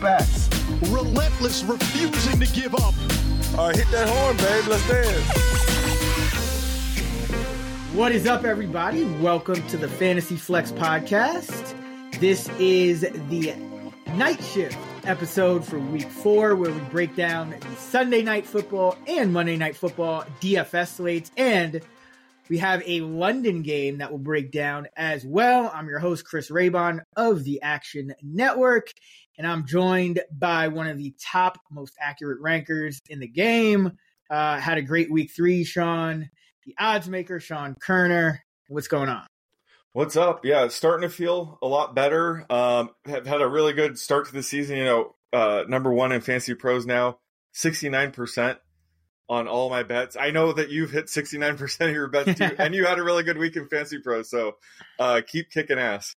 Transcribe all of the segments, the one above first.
The. Relentless, refusing to give up. All right, hit that horn, babe. Let's dance. What is up, everybody? Welcome to the Fantasy Flex podcast. This is the night shift episode for week four, where we break down the Sunday night football and Monday night football DFS slates. And we have a London game that will break down as well. I'm your host, Chris Raybon of the Action Network, and I'm joined by one of the top, most accurate rankers in the game. Uh, had a great week three, Sean, the odds maker, Sean Koerner. What's going on? What's up? Yeah, it's starting to feel a lot better. Um, have had a really good start to the season. You know, uh, number one in fantasy pros now, sixty nine percent on all my bets. I know that you've hit sixty nine percent of your bets too, and you had a really good week in fantasy pros. So uh, keep kicking ass.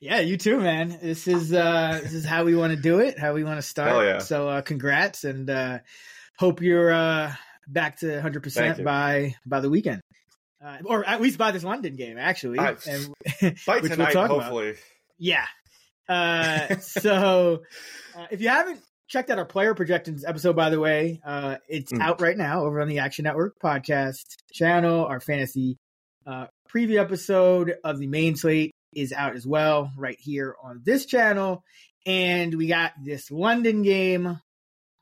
Yeah, you too, man. This is uh, this is how we want to do it. How we want to start. Yeah. So uh, congrats, and uh, hope you're uh, back to 100% by by the weekend. Uh, or at least by this London game, actually. And, By which we'll tonight, talk about. hopefully. Yeah. Uh, so uh, if you haven't checked out our player projections episode, by the way, uh, it's Mm. out right now over on the Action Network podcast channel. Our fantasy uh, preview episode of the main slate is out as well, right here on this channel. And we got this London game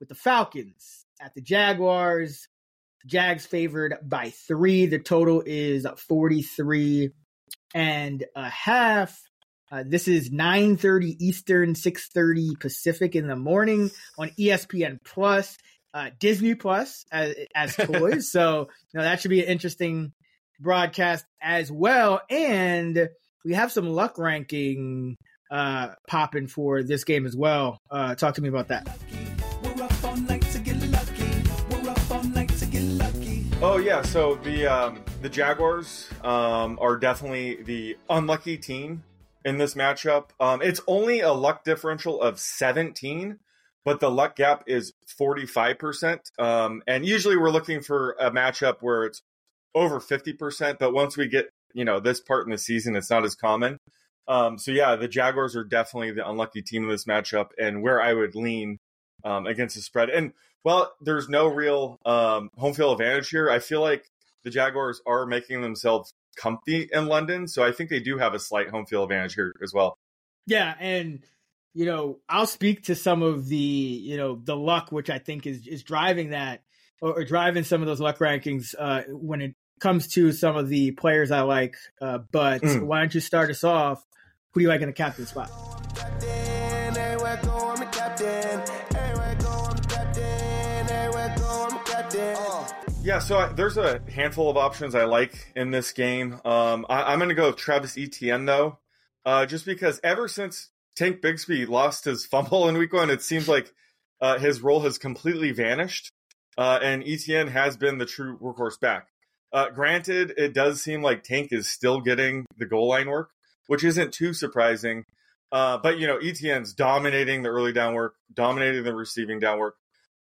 with the Falcons at the Jaguars. Jags favored by three. The total is 43 and a half. Uh, this is 9:30 Eastern, 6:30 Pacific in the morning on ESPN Plus, uh, Disney Plus as, as toys. so you know, that should be an interesting broadcast as well. And we have some luck ranking uh, popping for this game as well. Uh, talk to me about that. Oh yeah, so the um, the Jaguars um, are definitely the unlucky team in this matchup. Um, it's only a luck differential of 17, but the luck gap is 45%. Um, and usually we're looking for a matchup where it's over 50%, but once we get, you know, this part in the season, it's not as common. Um, so yeah, the Jaguars are definitely the unlucky team in this matchup and where I would lean um, against the spread. And well, there's no real um, home field advantage here. I feel like the Jaguars are making themselves comfy in London, so I think they do have a slight home field advantage here as well. Yeah, and you know, I'll speak to some of the you know the luck which I think is is driving that or, driving some of those luck rankings uh, when it comes to some of the players I like. Uh, but Mm. why don't you start us off? Who do you like in the captain spot? Yeah, so I, there's a handful of options I like in this game. Um, I, I'm going to go with Travis Etienne though, uh, just because ever since Tank Bigsby lost his fumble in Week One, it seems like uh, his role has completely vanished, uh, and Etienne has been the true workhorse back. Uh, granted, it does seem like Tank is still getting the goal line work, which isn't too surprising. Uh, but you know, Etienne's dominating the early down work, dominating the receiving down work.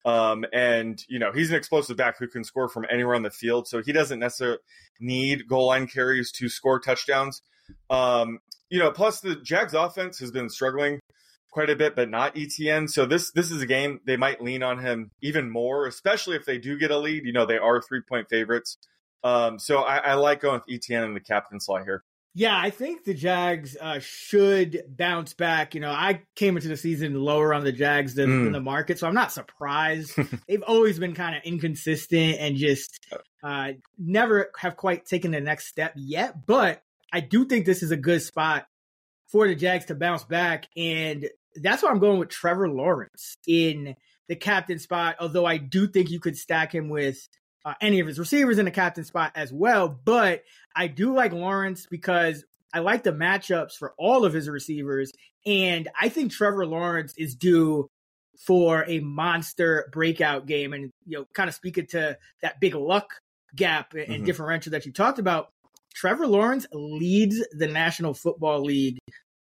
Um, and you know, he's an explosive back who can score from anywhere on the field. So he doesn't necessarily need goal line carries to score touchdowns. Um, you know, plus the Jags offense has been struggling quite a bit, but not Etienne. So this this is a game they might lean on him even more, especially if they do get a lead. You know, they are three point favorites. Um, so I, I like going with Etienne in the captain slot here. Yeah, I think the Jags uh, should bounce back. You know, I came into the season lower on the Jags than, Mm. than the market, so I'm not surprised. They've always been kind of inconsistent and just uh, never have quite taken the next step yet. But I do think this is a good spot for the Jags to bounce back, and that's why I'm going with Trevor Lawrence in the captain spot. Although I do think you could stack him with uh, any of his receivers in the captain spot as well. But I do like Lawrence because I like the matchups for all of his receivers. And I think Trevor Lawrence is due for a monster breakout game. And, you know, kind of speaking to that big luck gap and Mhm. differential that you talked about, Trevor Lawrence leads the National Football League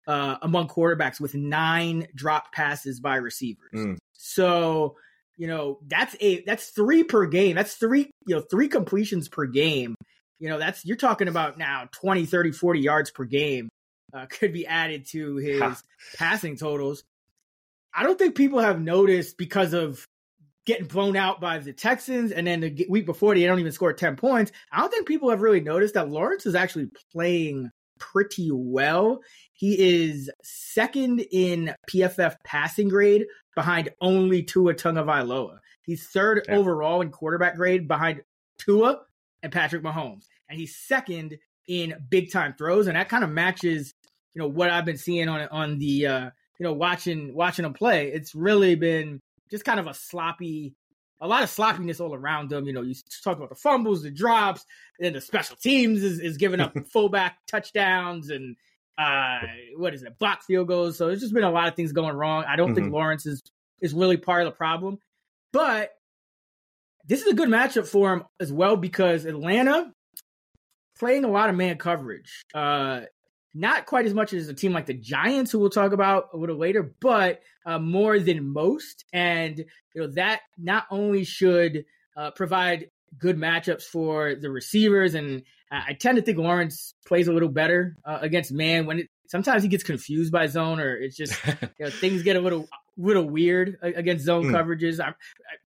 uh, among quarterbacks with nine drop passes by receivers. Mm. So, you know, that's a that's three per game. That's three, you know, three completions per game. You know, that's you're talking about now 20, 30, 40 yards per game uh, could be added to his passing totals. I don't think people have noticed because of getting blown out by the Texans and then the week before they don't even score 10 points. I don't think people have really noticed that Lawrence is actually playing pretty well. He is second in PFF passing grade behind only Tua Tagovailoa. He's third Yeah. overall in quarterback grade behind Tua and Patrick Mahomes. And he's second in big time throws. And that kind of matches, you know, what I've been seeing on on the uh, you know, watching watching him play. It's really been just kind of a sloppy a lot of sloppiness all around them. You know, you talk about the fumbles, the drops, and then the special teams is, is giving up fullback touchdowns and uh what is it, block field goals. So there's just been a lot of things going wrong. I don't think Mhm. Lawrence is is really part of the problem. But this is a good matchup for him as well because Atlanta playing a lot of man coverage. Uh not quite as much as a team like the Giants, who we'll talk about a little later, but uh, more than most. And you know that not only should uh, provide good matchups for the receivers, and I tend to think Lawrence plays a little better uh, against man when it, sometimes he gets confused by zone, or it's just you know, things get a little little weird against zone Mm. coverages. I, I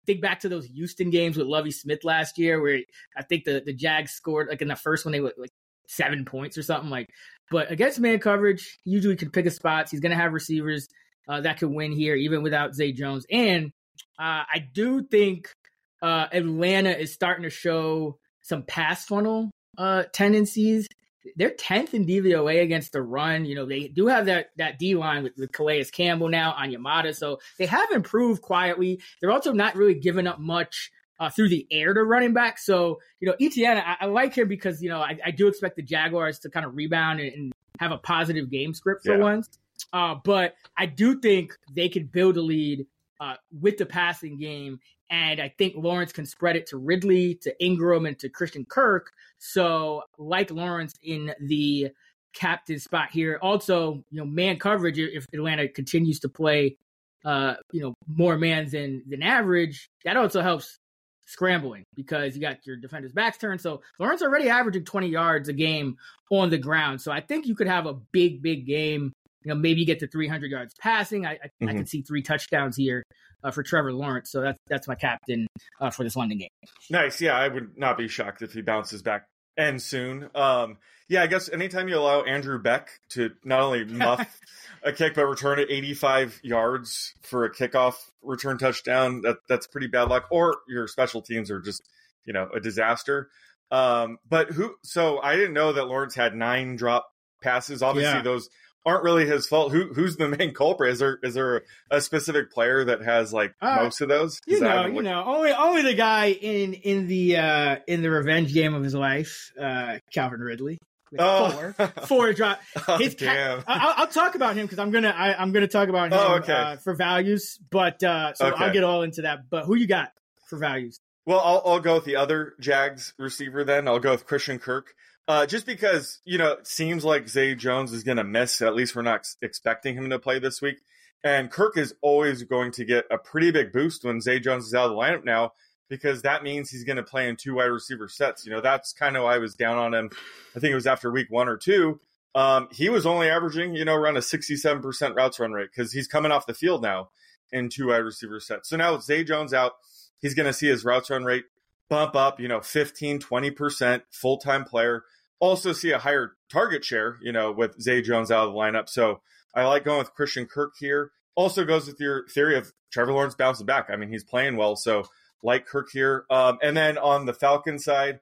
think back to those Houston games with Lovie Smith last year, where I think the the Jags scored like in the first one they were like seven points or something like. But against man coverage, he usually can pick his spots. He's going to have receivers uh, that can win here, even without Zay Jones. And uh, I do think uh, Atlanta is starting to show some pass funnel uh, tendencies. They're tenth in DVOA against the run. You know, they do have that that D line with, with Calais Campbell now Onyemata, so they have improved quietly. They're also not really giving up much uh, through the air to running back. So, you know, Etienne, I, I like him because, you know, I, I do expect the Jaguars to kind of rebound and, and have a positive game script for Yeah. once. Uh, but I do think they can build a lead uh, with the passing game. And I think Lawrence can spread it to Ridley, to Ingram, and to Christian Kirk. So, like Lawrence in the captain spot here. Also, you know, man coverage, if Atlanta continues to play, uh, you know, more man than, than average, that also helps scrambling because you got your defender's backs turned. So Lawrence already averaging 20 yards a game on the ground. So I think you could have a big, big game. You know, maybe you get to 300 yards passing. I, I, I Mhm. can see three touchdowns here uh, for Trevor Lawrence. So that's that's my captain uh, for this London game. Nice. Yeah, I would not be shocked if he bounces back and soon. Um, yeah, I guess anytime you allow Andrew Beck to not only muff a kick but return it 85 yards for a kickoff return touchdown, that that's pretty bad luck. Or your special teams are just you know a disaster. Um, but who? So I didn't know that Lawrence had nine drop passes. Obviously, Yeah. those aren't really his fault. Who who's the main culprit? Is there is there a specific player that has like Uh, most of those? You know, you looked- know, only only the guy in in the uh in the revenge game of his life, uh Calvin Ridley. Oh. Four, four drop. Oh, His damn. I- I'll, I'll talk about him because I'm gonna I, I'm gonna talk about him Oh, okay. uh, for values, but uh so Okay. I'll get all into that. But who you got for values? Well, I'll, I'll go with the other Jags receiver then. I'll go with Christian Kirk. Uh, just because, you know, it seems like Zay Jones is going to miss. At least we're not expecting him to play this week. And Kirk is always going to get a pretty big boost when Zay Jones is out of the lineup now because that means he's going to play in two wide receiver sets. You know, that's kind of why I was down on him. I think it was after week one or two. Um, he was only averaging, you know, around a 67% routes run rate because he's coming off the field now in two wide receiver sets. So now with Zay Jones out, he's going to see his routes run rate bump up, you know, 15, 20% full time player. Also see a higher target share, you know, with Zay Jones out of the lineup. So I like going with Christian Kirk here. Also goes with your theory of Trevor Lawrence bouncing back. I mean, he's playing well, so like Kirk here. Um, and then on the Falcon side,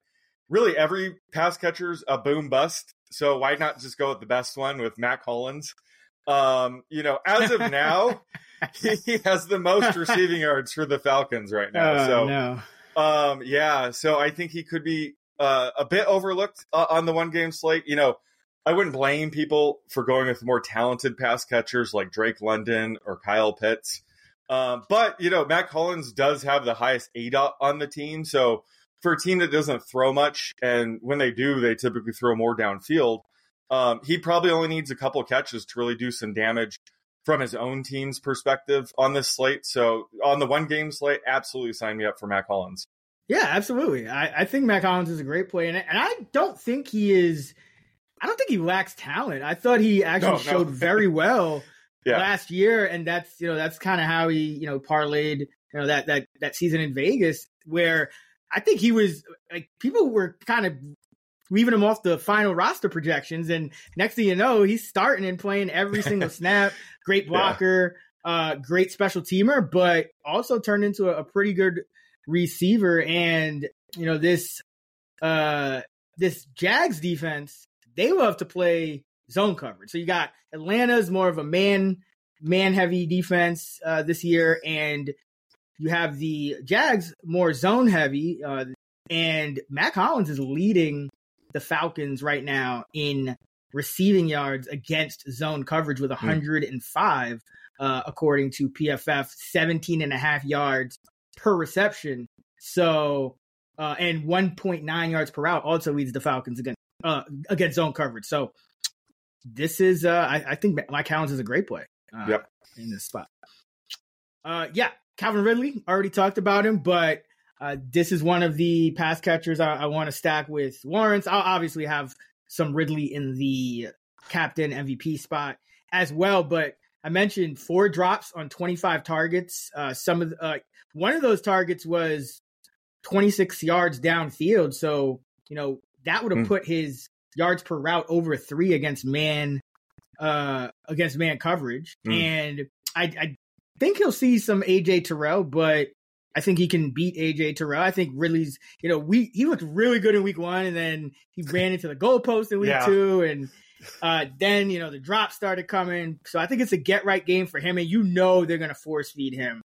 really every pass catcher's a boom bust. So why not just go with the best one with Mack Hollins? Um, you know, as of now, he has the most receiving yards for the Falcons right now. Uh, so, no. um, yeah, so I think he could be uh, a bit overlooked uh, on the one game slate. You know, I wouldn't blame people for going with more talented pass catchers like Drake London or Kyle Pitts. Um, but you know, Mack Hollins does have the highest ADOT on the team, so for a team that doesn't throw much, and when they do, they typically throw more downfield. Um, he probably only needs a couple catches to really do some damage from his own team's perspective on this slate. So on the one game slate, absolutely sign me up for Mack Hollins. Yeah, absolutely. I, I think Mack Hollins is a great play, and, and I don't think he is. I don't think he lacks talent. I thought he actually No, no. showed very well Yeah. last year, and that's you know that's kind of how he you know parlayed you know that that that season in Vegas where I think he was like people were kind of leaving him off the final roster projections, and next thing you know, he's starting and playing every single snap. Great blocker, uh, great special teamer, but also turned into a, a pretty good receiver. And you know this uh this Jags defense, they love to play zone coverage. So you got Atlanta's more of a man man heavy defense uh, this year, and you have the Jags more zone heavy. Uh, and Mack Hollins is leading the Falcons right now in receiving yards against zone coverage with 105, uh, according to PFF, 17 and a half yards per reception. So, uh, and 1.9 yards per route also leads the Falcons against, uh, against zone coverage. So this is, uh, I, I think Mack Hollins is a great play. Uh, Yep. In this spot. Uh, yeah, Calvin Ridley, already talked about him, but uh, this is one of the pass catchers I, I want to stack with Lawrence. I'll obviously have some Ridley in the captain MVP spot as well, but I mentioned four drops on 25 targets. Uh, some of the, uh, one of those targets was 26 yards downfield, so you know that would have Hmm. put his yards per route over three against man uh against man coverage, Hmm. and I, I think he'll see some AJ Terrell, but I think he can beat AJ Terrell. I think Ridley's, you know, we he looked really good in week one, and then he ran into the goalpost in week Yeah. two, and uh, then you know the drops started coming. So I think it's a get right game for him, and you know they're gonna force feed him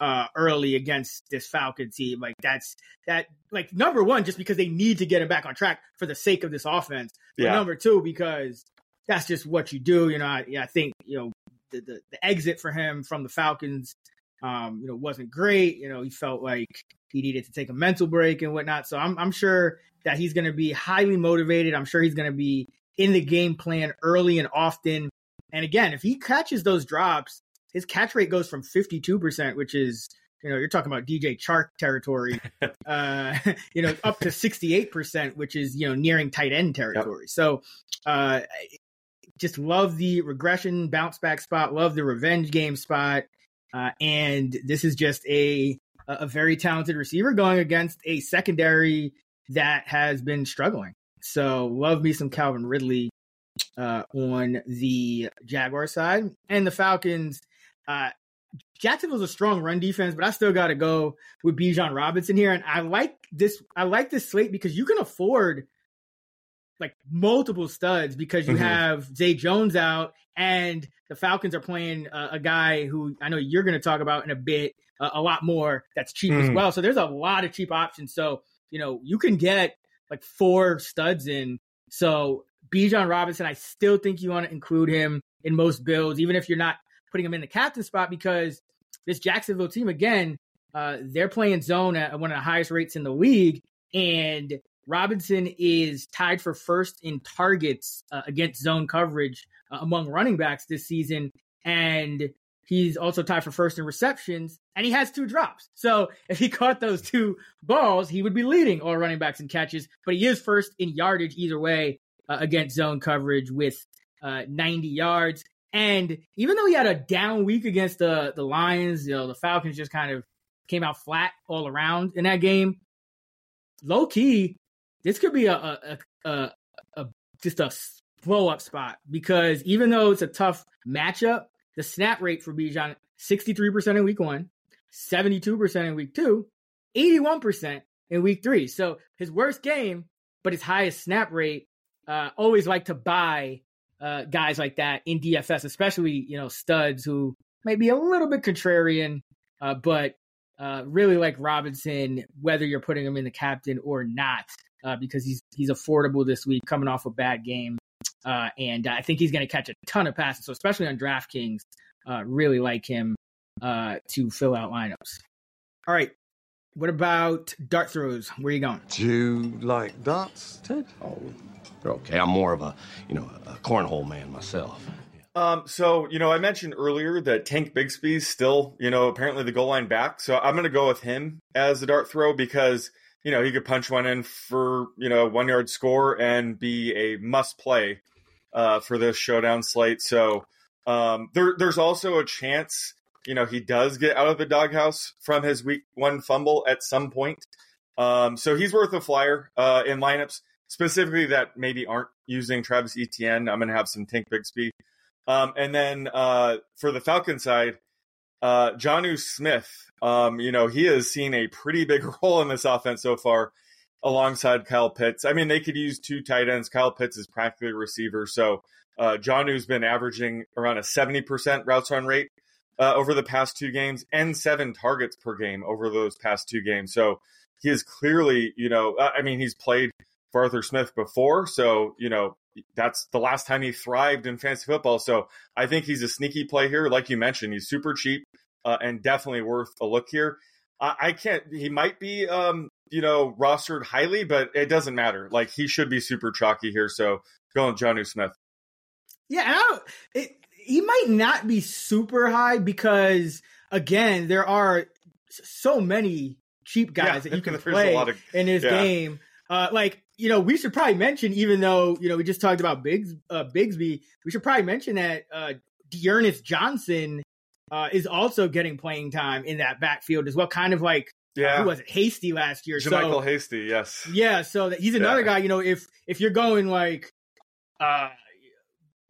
uh, early against this Falcon team. Like that's that like number one, just because they need to get him back on track for the sake of this offense. But Yeah. number two, because that's just what you do. You know, I, I think you know the, the the exit for him from the Falcons, um, you know, wasn't great. You know, he felt like he needed to take a mental break and whatnot. So I'm I'm sure that he's going to be highly motivated. I'm sure he's going to be in the game plan early and often. And again, if he catches those drops, his catch rate goes from 52%, which is you know, you're talking about DJ Chark territory, uh, you know, up to 68%, which is, you know, nearing tight end territory. So, uh, just love the regression bounce back spot, love the revenge game spot. Uh, and this is just a, a very talented receiver going against a secondary that has been struggling. So love me some Calvin Ridley, uh, on the Jaguar side and the Falcons. Uh, Jacksonville's a strong run defense, but I still got to go with Bijan Robinson here. And I like this. I like this slate because you can afford like multiple studs because you Mhm. have Zay Jones out and the Falcons are playing uh, a guy who I know you're going to talk about in a bit, uh, a lot more that's cheap as Mhm. well. So there's a lot of cheap options. So, you know, you can get like four studs in. So Bijan Robinson, I still think you want to include him in most builds, even if you're not putting him in the captain spot because this Jacksonville team again, uh, they're playing zone at one of the highest rates in the league, and Robinson is tied for first in targets uh, against zone coverage uh, among running backs this season, and he's also tied for first in receptions, and he has two drops. So if he caught those two balls, he would be leading all running backs in catches, but he is first in yardage either way uh, against zone coverage with uh, 90 yards. And even though he had a down week against the the Lions, you know, the Falcons just kind of came out flat all around in that game. Low key, this could be a a, a, a just a blow up spot because even though it's a tough matchup, the snap rate for Bijan 63% in week one, 72% in week two, 81% in week three. So his worst game, but his highest snap rate. Uh, always like to buy uh, guys like that in DFS, especially you know studs who may be a little bit contrarian, uh, but uh, really like Robinson, whether you're putting him in the captain or not, uh, because he's he's affordable this week, coming off a bad game, uh, and I think he's going to catch a ton of passes. So especially on DraftKings, uh, really like him uh, to fill out lineups. All right, what about dart throws? Where are you going? Do you like darts, Ted? Oh, okay. I'm more of a you know a cornhole man myself. Um, so you know, I mentioned earlier that Tank Bigsby's still, you know, apparently the goal line back. So I'm going to go with him as the dart throw because you know he could punch one in for you know one yard score and be a must play uh, for this showdown slate. So um, there, there's also a chance, you know, he does get out of the doghouse from his week one fumble at some point. Um, so he's worth a flyer uh, in lineups specifically that maybe aren't using Travis Etienne. I'm going to have some Tank Bigsby. Um, and then uh, for the Falcon side, uh, Jonnu Smith, um, you know, he has seen a pretty big role in this offense so far alongside Kyle Pitts. I mean, they could use two tight ends. Kyle Pitts is practically a receiver. So uh, Jonnu's been averaging around a 70% routes run rate uh, over the past two games and seven targets per game over those past two games. So he is clearly, you know, uh, I mean, he's played for Arthur Smith before. So, you know, that's the last time he thrived in fantasy football. So I think he's a sneaky play here. Like you mentioned, he's super cheap uh, and definitely worth a look here. I, I can't, he might be, um, you know, rostered highly, but it doesn't matter. Like he should be super chalky here. So going Jonnu Smith. Yeah, I don't, it, he might not be super high because again, there are so many cheap guys yeah, that you can play of, in his yeah. game. Uh, like you know, we should probably mention, even though you know we just talked about Biggs, uh, Bigsby, we should probably mention that uh, D'Ernest Johnson uh, is also getting playing time in that backfield as well. Kind of like yeah, who was it? Hasty last year. JaMycal so, Hasty, yes. Yeah, so that he's another yeah. guy. You know, if if you're going like uh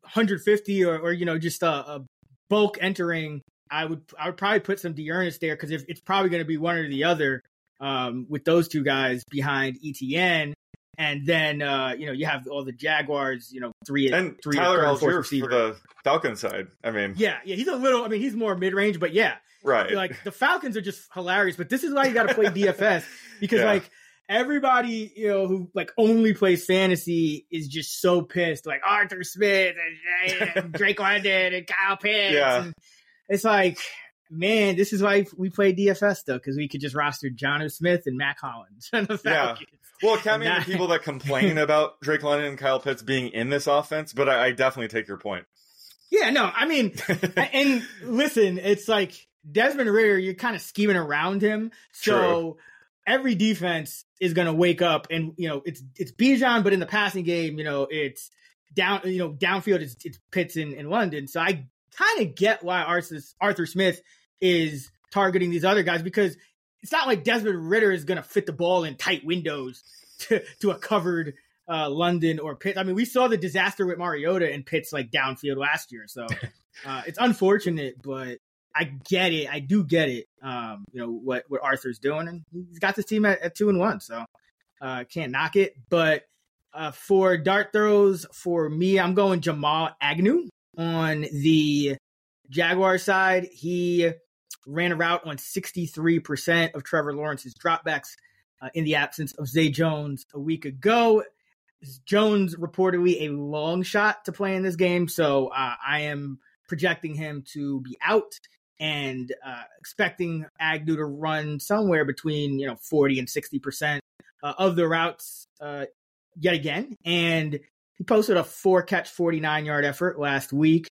150 or, or you know just a, a, bulk entering, I would I would probably put some D'Ernest there because if it's probably going to be one or the other um, with those two guys behind Etienne. And then uh, you know you have all the Jaguars, you know three and three Tyler Allgeier for the Falcons side. I mean, yeah, yeah, he's a little. I mean, he's more mid range, but yeah, right. Like the Falcons are just hilarious. But this is why you got to play DFS because yeah. like everybody, you know, who like only plays fantasy is just so pissed. Like Arthur Smith and, Drake London and Kyle Pitts. Yeah. And it's like, man, this is why we play DFS though, because we could just roster Jonnu Smith and Mack Hollins and the Falcons. Yeah. Well, counting the people that complain about Drake London and Kyle Pitts being in this offense, but I, I definitely take your point. Yeah, no, I mean, and listen, it's like Desmond Ridder, you're kind of scheming around him. So True every defense is going to wake up and you know it's it's Bijan, but in the passing game, you know it's down you know downfield it's, it's Pitts in, in London. So I kind of get why Arthur, Arthur Smith is targeting these other guys because it's not like Desmond Ridder is going to fit the ball in tight windows to, to a covered uh, London or Pitt. I mean, we saw the disaster with Mariota and Pitts like downfield last year, so uh, it's unfortunate, but I get it. I do get it. Um, you know what what Arthur's doing, and he's got this team at, at two and one, so uh, can't knock it. But uh, for dart throws, for me, I'm going Jamal Agnew on the Jaguar side. He ran a route on 63% of Trevor Lawrence's dropbacks uh, in the absence of Zay Jones a week ago. Jones reportedly a long shot to play in this game, so uh, I am projecting him to be out and uh, expecting Agnew to run somewhere between you know 40 and 60 percent uh, of the routes uh, yet again. And he posted a four catch 49 yard effort last week.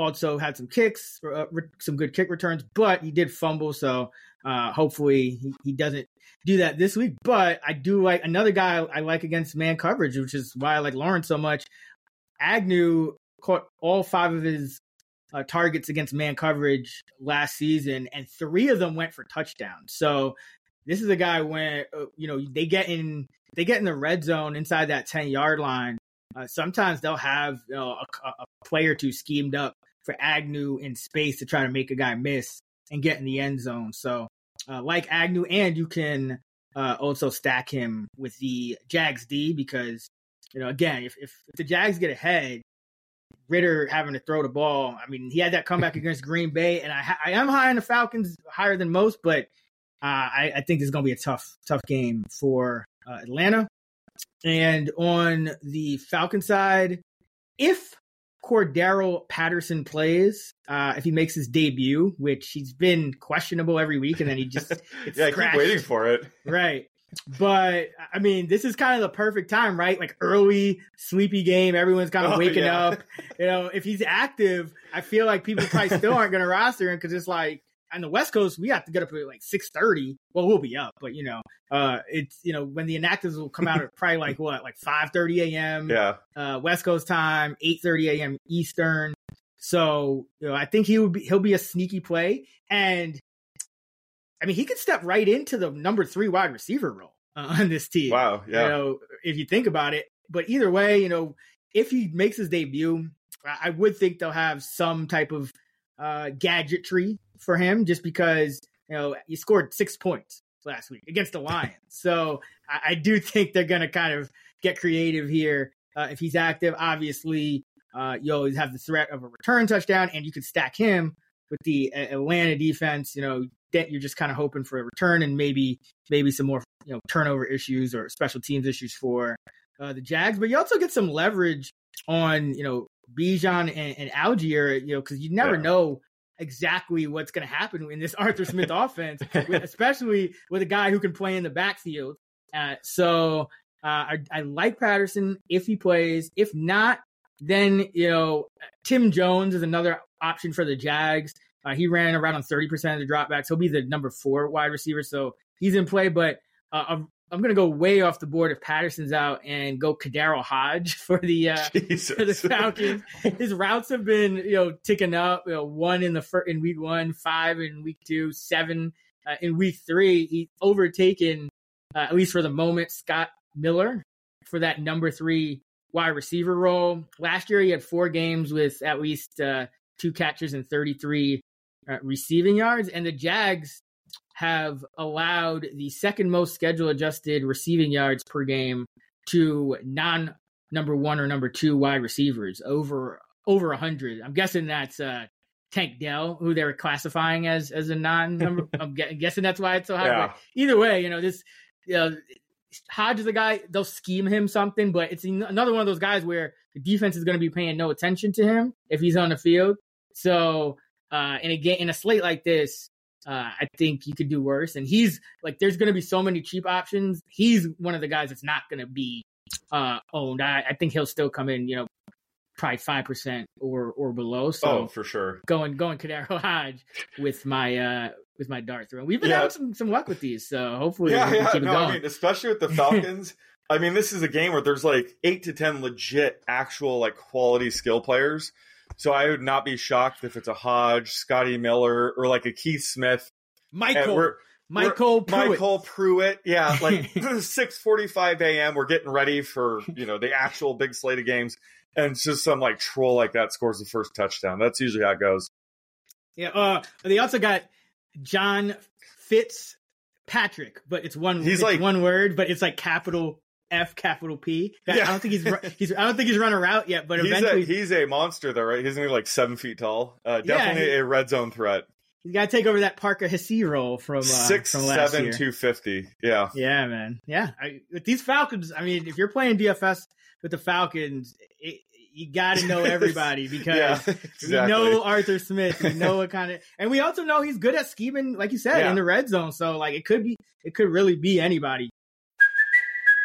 Also had some kicks, uh, some good kick returns, but he did fumble. So uh, hopefully he, he doesn't do that this week. But I do like another guy I like against man coverage, which is why I like Lawrence so much. Agnew caught all five of his uh, targets against man coverage last season, and three of them went for touchdowns. So this is a guy when uh, you know they get in they get in the red zone inside that ten yard line. uh, sometimes they'll have you know a, a player to schemed up for Agnew in space to try to make a guy miss and get in the end zone. So uh, like Agnew, and you can uh, also stack him with the Jags D because you know again if, if if the Jags get ahead, Ridder having to throw the ball. I mean, he had that comeback against Green Bay, and I, I am high on the Falcons, higher than most, but uh, I, I, think this is going to be a tough, tough game for uh, Atlanta. And on the Falcon side, if Cordarrelle Patterson plays, uh, if he makes his debut, which he's been questionable every week, and then he just yeah, I keep waiting for it. Right. But I mean, this is kind of the perfect time, right? Like early sleepy game, everyone's kind of oh, waking yeah. up. You know, if he's active, I feel like people probably still aren't going to roster him because it's like on the West Coast, we have to get up at like six thirty. Well, we'll be up, but you know, uh, it's you know when the inactives will come out at probably like what, like five thirty a.m. Yeah, uh, West Coast time, eight thirty a.m. Eastern. So you know, I think he would be he'll be a sneaky play, and I mean he could step right into the number three wide receiver role uh, on this team. Wow, yeah. You know, if you think about it, but either way, you know, if he makes his debut, I would think they'll have some type of uh, gadgetry for him just because you know he scored six points last week against the Lions. so I, I, do think they're going to kind of get creative here. Uh, if he's active, obviously uh, you always have the threat of a return touchdown, and you could stack him with the Atlanta defense. You know that you're just kind of hoping for a return and maybe maybe some more you know turnover issues or special teams issues for uh, the Jags. But you also get some leverage on you know Bijan and, and Allgeier, you know, because you never yeah. know exactly what's going to happen in this Arthur Smith offense, especially with a guy who can play in the backfield. Uh, so uh, I, I, like Patterson if he plays. If not, then you know Tim Jones is another option for the Jags. Uh, he ran around on thirty percent of the dropbacks. He'll be the number four wide receiver, so he's in play. But uh, I'm going to go way off the board if Patterson's out and go KhaDarel Hodge for the uh, for the Falcons. His routes have been you know ticking up. You know, one in the first, in week one, five in week two, seven uh, in week three. He's overtaken uh, at least for the moment Scott Miller for that number three wide receiver role. Last year he had four games with at least uh, two catches and 33 uh, receiving yards, and the Jags have allowed the second most schedule adjusted receiving yards per game to non number one or number two wide receivers over over a hundred. I'm guessing that's uh, Tank Dell, who they were classifying as as a non number. I'm guessing that's why it's so high. Yeah. Either way, you know this. You know, Hodge is a guy they'll scheme him something, but it's another one of those guys where the defense is going to be paying no attention to him if he's on the field. So uh, in a game in a slate like this, uh, I think you could do worse. And he's like, there's going to be so many cheap options. He's one of the guys that's not going to be uh, owned. I, I, think he'll still come in, you know, probably five percent or or below. So oh, for sure, going going KhaDarel Hodge with my uh with my dart throw. We've been yeah. having some some luck with these, so hopefully, yeah, yeah. no, I mean, especially with the Falcons. I mean, this is a game where there's like eight to ten legit, actual like quality skill players so I would not be shocked if it's a Hodge, Scotty Miller, or like a Keith Smith. MyCole. We're, MyCole Pruitt. MyCole Pruitt. Yeah, like 6:45 a.m. We're getting ready for you know the actual big slate of games, and it's just some like troll like that scores the first touchdown. That's usually how it goes. Yeah. Uh, they also got John Fitzpatrick, but it's one. He's it's like one word, but it's like capital F capital P. Yeah. I don't think he's he's I don't think he's run a route yet, but he's eventually a, he's a monster though, right? He's be like seven feet tall. Uh, definitely yeah, he, a red zone threat. He's got to take over that Parker Hesse role from uh, six from last seven year. two fifty. Yeah, yeah, man. Yeah, I, with these Falcons, I mean, if you're playing DFS with the Falcons, it, you got to know everybody because yeah, exactly. we know Arthur Smith. We know what kind of, and we also know he's good at scheming, like you said, yeah. in the red zone. So like, it could be, it could really be anybody.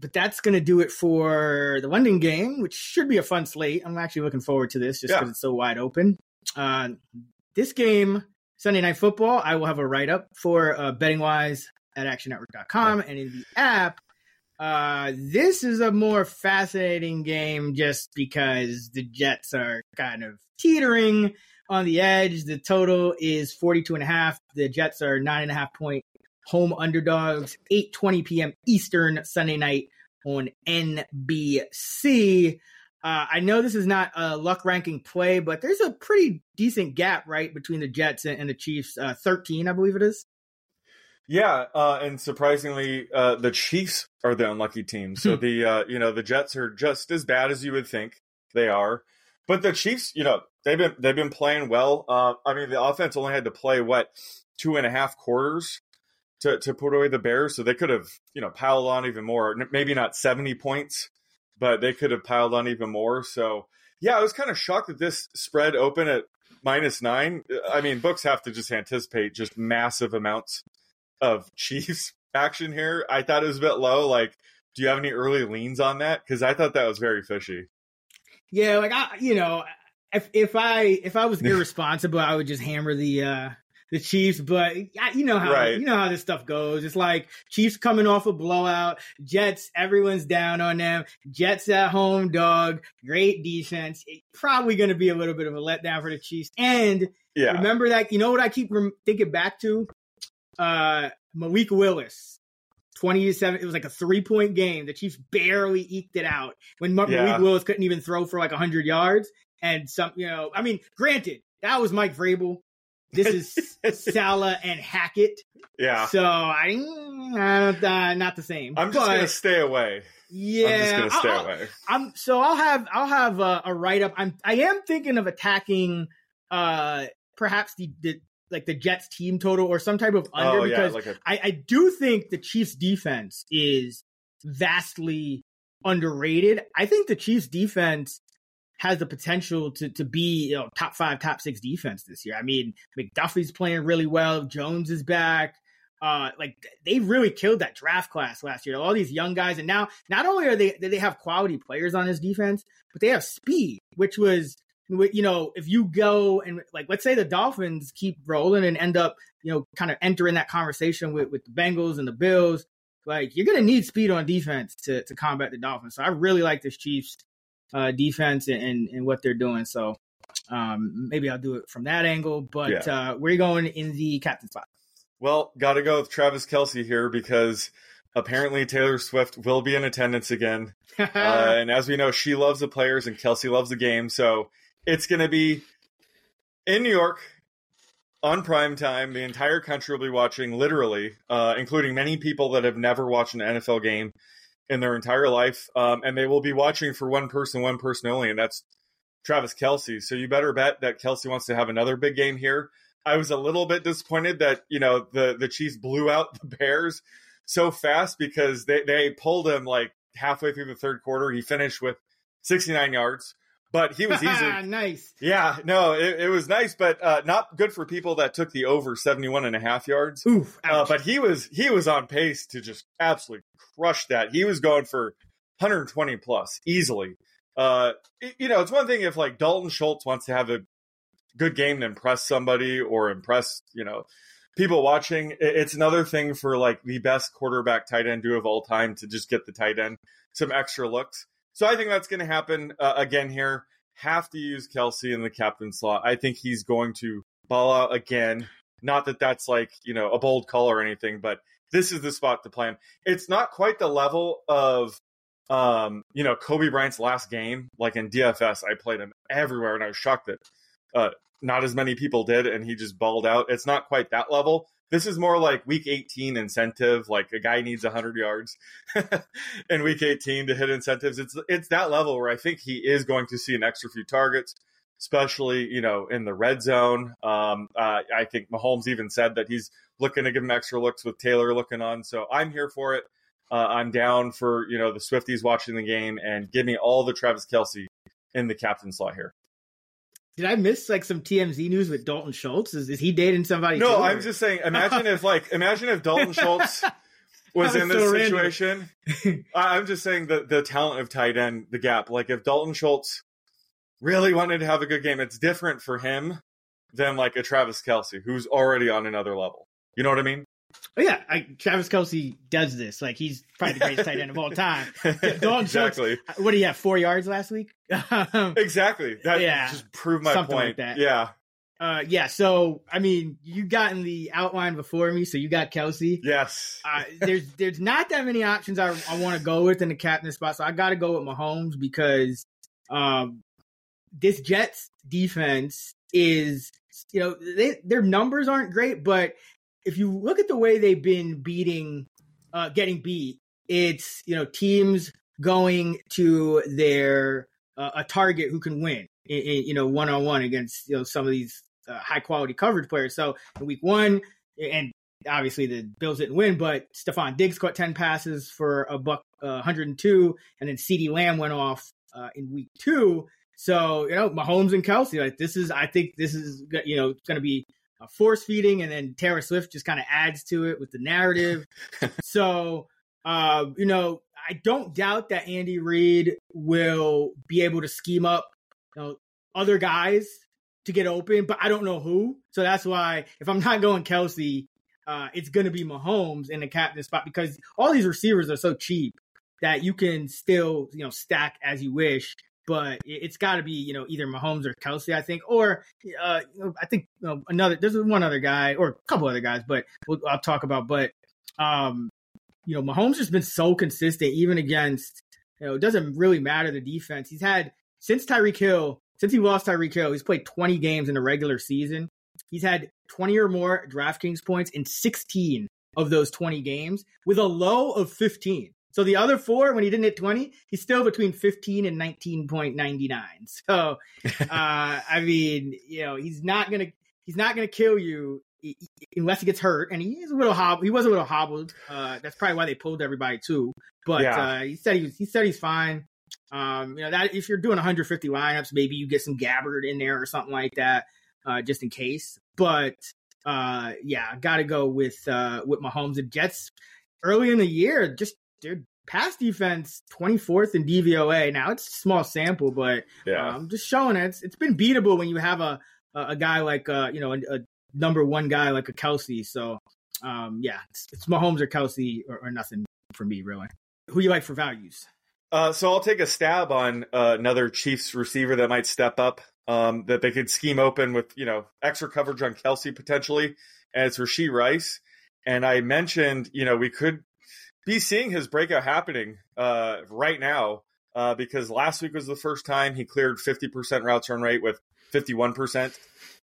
But that's going to do it for the London game, which should be a fun slate. I'm actually looking forward to this just because Yeah. it's so wide open. Uh, this game, Sunday Night Football, I will have a write up for uh, betting wise at actionnetwork.com and in the app. Uh, this is a more fascinating game just because the Jets are kind of teetering on the edge. The total is 42 and a half. The Jets are nine and a half point home underdogs, 8:20 p.m. Eastern Sunday night on NBC. Uh, I know this is not a luck ranking play, but there's a pretty decent gap right between the Jets and, the Chiefs. Uh, 13, I believe it is. Yeah, uh, and surprisingly, uh, the Chiefs are the unlucky team. So Hmm. the uh, you know the Jets are just as bad as you would think they are, but the Chiefs, you know, they've been they've been playing well. Uh, I mean, the offense only had to play what two and a half quarters to to put away the Bears, so they could have you know piled on even more. Maybe not seventy points, but they could have piled on even more. So yeah, I was kind of shocked that this spread open at minus nine. I mean, books have to just anticipate just massive amounts of Chiefs action here. I thought it was a bit low. Like, do you have any early leans on that? Because I thought that was very fishy. Yeah, like I, you know, if if I if I was irresponsible, I would just hammer the uh the Chiefs. But you know how Right. you know how this stuff goes. It's like Chiefs coming off a blowout, Jets, everyone's down on them. Jets at home, dog, great defense. It- probably going to be a little bit of a letdown for the Chiefs. And Yeah. remember that you know what I keep rem- thinking back to, uh Malik Willis. 20 to 7 it was like a three point game the chiefs barely eked it out when Mar- Yeah. malik willis couldn't even throw for like 100 yards and some you know i mean granted that was mike vrabel this is salah and hackett Yeah. so i, uh, not the same I'm just But, gonna stay away. yeah I'm just gonna stay I'll- away. I'm so I'll have I'll have a, a write up. I'm I am thinking of attacking uh perhaps the, the like the Jets team total or some type of under Oh, yeah, because like a- I, I do think the Chiefs defense is vastly underrated. I think the Chiefs defense has the potential to to be you know top five, top six defense this year. I mean, McDuffie's playing really well. Jones is back. Uh, like they really killed that draft class last year. All these young guys, and now not only are they they have quality players on this defense, but they have speed, which was you know if you go and like let's say the Dolphins keep rolling and end up you know kind of entering that conversation with with the Bengals and the Bills, like you're gonna need speed on defense to to combat the Dolphins. So I really like this Chiefs uh, defense and, and what they're doing. So um, maybe I'll do it from that angle. But Yeah. uh, we're going in the captain spot. Well, got to go with Travis Kelce here because apparently Taylor Swift will be in attendance again. uh, and as we know, she loves the players and Kelce loves the game. So it's going to be in New York on prime time. The entire country will be watching, literally, uh, including many people that have never watched an NFL game in their entire life. Um, and they will be watching for one person, one person only, and that's Travis Kelce. So you better bet that Kelce wants to have another big game here. I was a little bit disappointed that you know the the Chiefs blew out the Bears so fast because they they pulled him like halfway through the third quarter. He finished with 69 yards, but he was easily nice. yeah, no, it, it was nice, but uh, not good for people that took the over 71 and a half yards. Oof, uh, but he was he was on pace to just absolutely crush that. He was going for 120 plus easily. Uh, you know, it's one thing if like Dalton Schultz wants to have a good game to impress somebody or impress, you know, people watching. It's another thing for like the best quarterback tight end duo of all time to just get the tight end some extra looks. So I think that's going to happen uh, again here. Have to use Kelce in the captain slot. I think he's going to ball out again. Not that that's like, you know, a bold call or anything, but this is the spot to play him. It's not quite the level of, um, you know, Kobe Bryant's last game. Like in DFS, I played him everywhere and I was shocked that uh, not as many people did and he just balled out. It's not quite that level, This is more like week 18 incentive. Like a guy needs 100 yards in week 18 to hit incentives. It's it's that level where I think he is going to see an extra few targets, especially you know in the red zone. Um, uh, I think Mahomes even said that he's looking to give him extra looks with Taylor looking on. So I'm here for it. Uh, I'm down for you know the Swifties watching the game and give me all the Travis Kelce in the captain slot here. Did I miss like some TMZ news with Dalton Schultz? Is, is he dating somebody? No, too, I'm or- just saying. Imagine if like imagine if Dalton Schultz was That in was this so situation. I'm just saying the the talent of tight end, the gap. Like if Dalton Schultz really wanted to have a good game, it's different for him than like a Travis Kelce who's already on another level. You know what I mean? Oh, yeah, I, Travis Kelce does this. Like he's probably the greatest tight end of all time. Dalton exactly. Schultz, what do you have? Four yards last week. Um, Exactly. That Yeah, just proved my something point. like that. Yeah. uh, yeah. So I mean, you got in the outline before me, so you got Kelce. Yes. Uh, there's there's not that many options I, I want to go with in the captain spot, so I got to go with Mahomes because um, this Jets defense is you know they, their numbers aren't great, but if you look at the way they've been beating, uh, getting beat, it's you know teams going to their uh, a target who can win, in, in, you know one on one against you know some of these uh, high quality coverage players. So in week one, and obviously the Bills didn't win, but Stefon Diggs caught 10 passes for a buck uh, 102, and then CeeDee Lamb went off uh, in week two. So, you know, Mahomes and Kelce, like this is, I think this is, you know, going to be force feeding, and then Taylor Swift just kind of adds to it with the narrative. so, uh, you know, I don't doubt that Andy Reid will be able to scheme up, you know, other guys to get open, but I don't know who. So that's why if I'm not going Kelce, uh, it's going to be Mahomes in the captain spot because all these receivers are so cheap that you can still, you know, stack as you wish. But it- it's got to be, you know, either Mahomes or Kelce, I think, or uh, I think you know, another. There's one other guy or a couple other guys, but we'll, I'll talk about. But um, you know, Mahomes has been so consistent, even against, you know, it doesn't really matter the defense. He's had since Tyreek Hill, since he lost Tyreek Hill, he's played 20 games in the regular season. He's had 20 or more DraftKings points in 16 of those 20 games with a low of 15. So the other four, when he didn't hit 20, he's still between 15 and 19.99. So, uh, I mean, you know, he's not gonna he's not gonna kill you unless he gets hurt, and he is a little hob. He was a little hobbled. Uh, that's probably why they pulled everybody too. But Yeah. uh, he said he was, he said he's fine. Um, you know that if you're doing 150 lineups, maybe you get some Gabbert in there or something like that, uh, just in case. But uh, yeah, got to go with uh, with Mahomes. The Jets early in the year, just their pass defense 24th in DVOA. Now it's a small sample, but Yeah. um, just showing it. It's, it's been beatable when you have a a, a guy like uh, you know a, a number one guy like a Kelce. So um, yeah, it's, it's Mahomes or Kelce or, or nothing for me really. Who you like for values? Uh, so I'll take a stab on uh, another Chiefs receiver that might step up. Um, that they could scheme open with you know extra coverage on Kelce potentially, and it's Rashee Rice. And I mentioned you know we could be seeing his breakout happening uh, right now uh, because last week was the first time he cleared 50% route turn rate with 51%.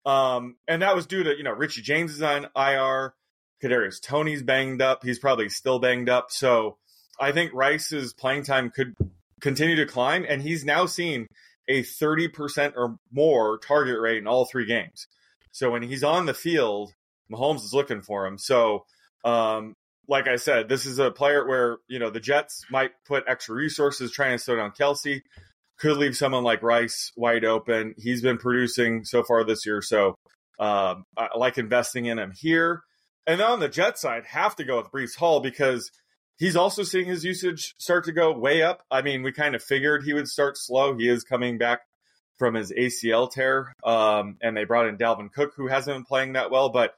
Um, and that was due to, you know, Richie James is on IR. Kadarius Toney's banged up. He's probably still banged up. So I think Rice's playing time could continue to climb. And he's now seen a 30% or more target rate in all three games. So when he's on the field, Mahomes is looking for him. So, um, like I said, this is a player where, you know, the Jets might put extra resources trying to slow down Kelce. Could leave someone like Rice wide open. He's been producing so far this year. So um, I like investing in him here. And then on the Jet side, have to go with Breece Hall because he's also seeing his usage start to go way up. I mean, we kind of figured he would start slow. He is coming back from his ACL tear. Um, and they brought in Dalvin Cook, who hasn't been playing that well, but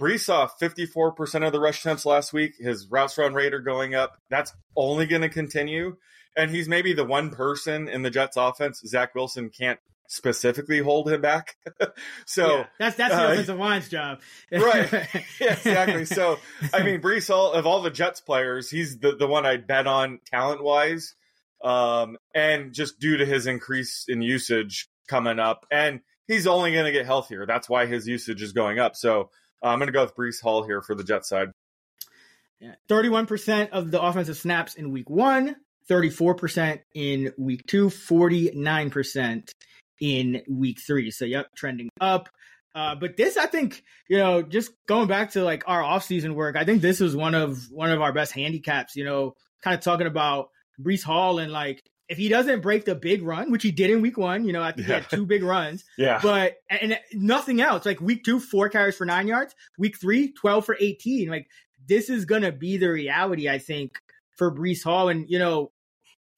Breece saw 54% of the rush attempts last week. His routes run rate are going up. That's only going to continue. And he's maybe the one person in the Jets offense, Zach Wilson can't specifically hold him back. so Yeah, that's that's the uh, offensive line's job, right. Yeah, exactly. So, I mean, Breece Hall, of all the Jets players, he's the, the one I'd bet on talent wise. Um, and just due to his increase in usage coming up, and he's only going to get healthier. That's why his usage is going up. So, Uh, I'm going to go with Breece Hall here for the Jet side. Yeah. 31% of the offensive snaps in week one, 34% in week two, 49% in week three. So, yep, trending up. Uh, but this, I think, you know, just going back to like our offseason work, I think this was one of one of our best handicaps. You know, kind of talking about Brees Hall and like if he doesn't break the big run, which he did in week one, you know, I think yeah. he had two big runs. yeah. But and nothing else. Like week two, four carries for nine yards. Week three, 12 for 18. Like this is gonna be the reality, I think, for Breece Hall. And you know,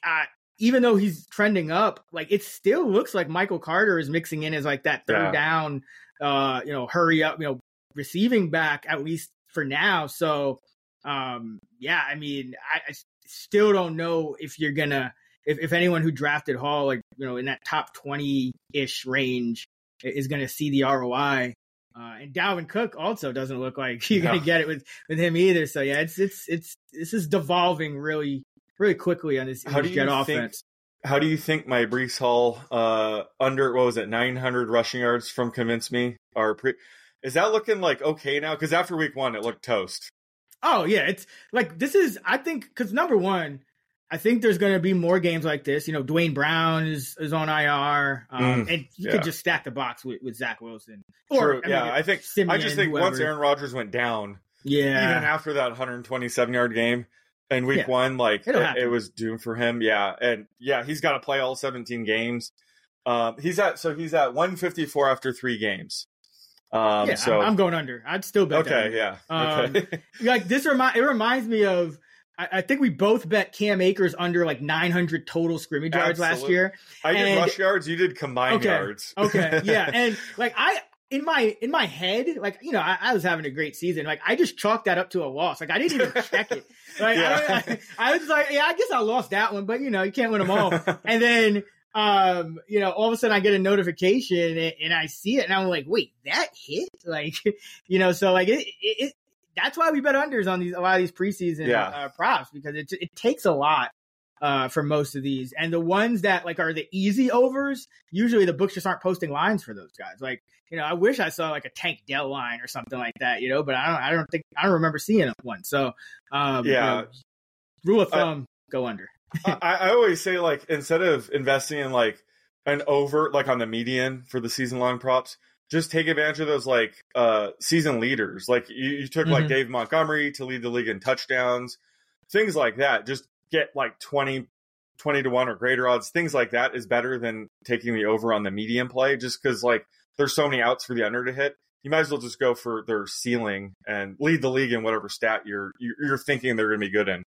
uh, even though he's trending up, like it still looks like Michael Carter is mixing in as like that third yeah. down, uh, you know, hurry up, you know, receiving back at least for now. So, um, yeah, I mean, I, I still don't know if you're gonna, if, if anyone who drafted Hall, like you know, in that top twenty ish range, is gonna see the ROI. Uh, and Dalvin Cook also doesn't look like you're gonna get it with with him either. So yeah, it's it's it's this is devolving really really quickly on this, how do Jet offense. Think, how do you think my Breece Hall uh, under what was it 900 rushing yards from convince me are pre- is that looking like okay now? Because after week one, it looked toast. Oh yeah, it's like this is I think because number one, I think there's going to be more games like this. You know, Duane Brown is, is on IR, um, mm, and you yeah. could just stack the box with, with Zach Wilson. Or I yeah, mean, I think Siemian, I just think whoever. once Aaron Rodgers went down, yeah, even after that 127 yard game in week yeah. one, like it, it, was doomed for him. Yeah, and yeah, he's got to play all 17 games. Um, he's at so he's at 154 after three games. Um, yeah, so I'm, I'm going under. I'd still bet. Okay, yeah. Um, okay. like this remind it reminds me of I, I, think we both bet Cam Akers under like 900 total scrimmage yards last year. I did and, rush yards. You did combined okay, yards. okay, yeah, and like I in my in my head, like you know, I, I, was having a great season. Like I just chalked that up to a loss. Like I didn't even check it. Like yeah. I, I, I was like, yeah, I guess I lost that one, but you know, you can't win them all. and then um, you know, all of a sudden I get a notification and, and, I see it and I'm like, wait, that hit? Like, you know, so like it, it, that's why we bet unders on these a lot of these preseason yeah. uh, props because it it takes a lot uh, for most of these, and the ones that like are the easy overs. Usually, the books just aren't posting lines for those guys. Like you know, I wish I saw like a Tank Dell line or something like that. You know, but I don't. I don't think I don't remember seeing one. So um, yeah, you know, rule of thumb, uh, go under. I, I always say like instead of investing in like an over like on the median for the season long props just take advantage of those like uh season leaders. Like you, you took mm-hmm. like Dave Montgomery to lead the league in touchdowns, things like that. Just get like 20, 20 to one or greater odds. Things like that is better than taking the over on the medium play. Just because like there's so many outs for the under to hit. You might as well just go for their ceiling and lead the league in whatever stat you're you're thinking they're going to be good in.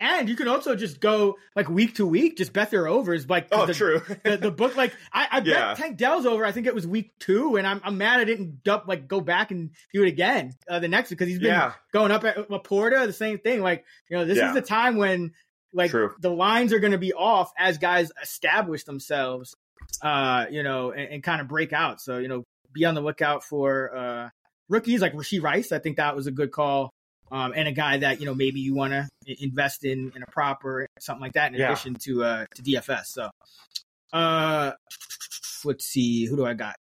And you can also just go like week to week, just bet their overs. Like oh, the, true. the, the book, like I, I bet yeah. Tank Dell's over. I think it was week two, and I'm, I'm mad I didn't dump, like go back and do it again uh, the next because he's been yeah. going up at LaPorta, the same thing. Like you know, this yeah. is the time when like true. the lines are going to be off as guys establish themselves, uh, you know, and, and kind of break out. So you know, be on the lookout for uh rookies like Rashee Rice. I think that was a good call um, and a guy that you know maybe you want to invest in in a prop or something like that in yeah. addition to uh to DFS. So, uh, let's see, who do I got?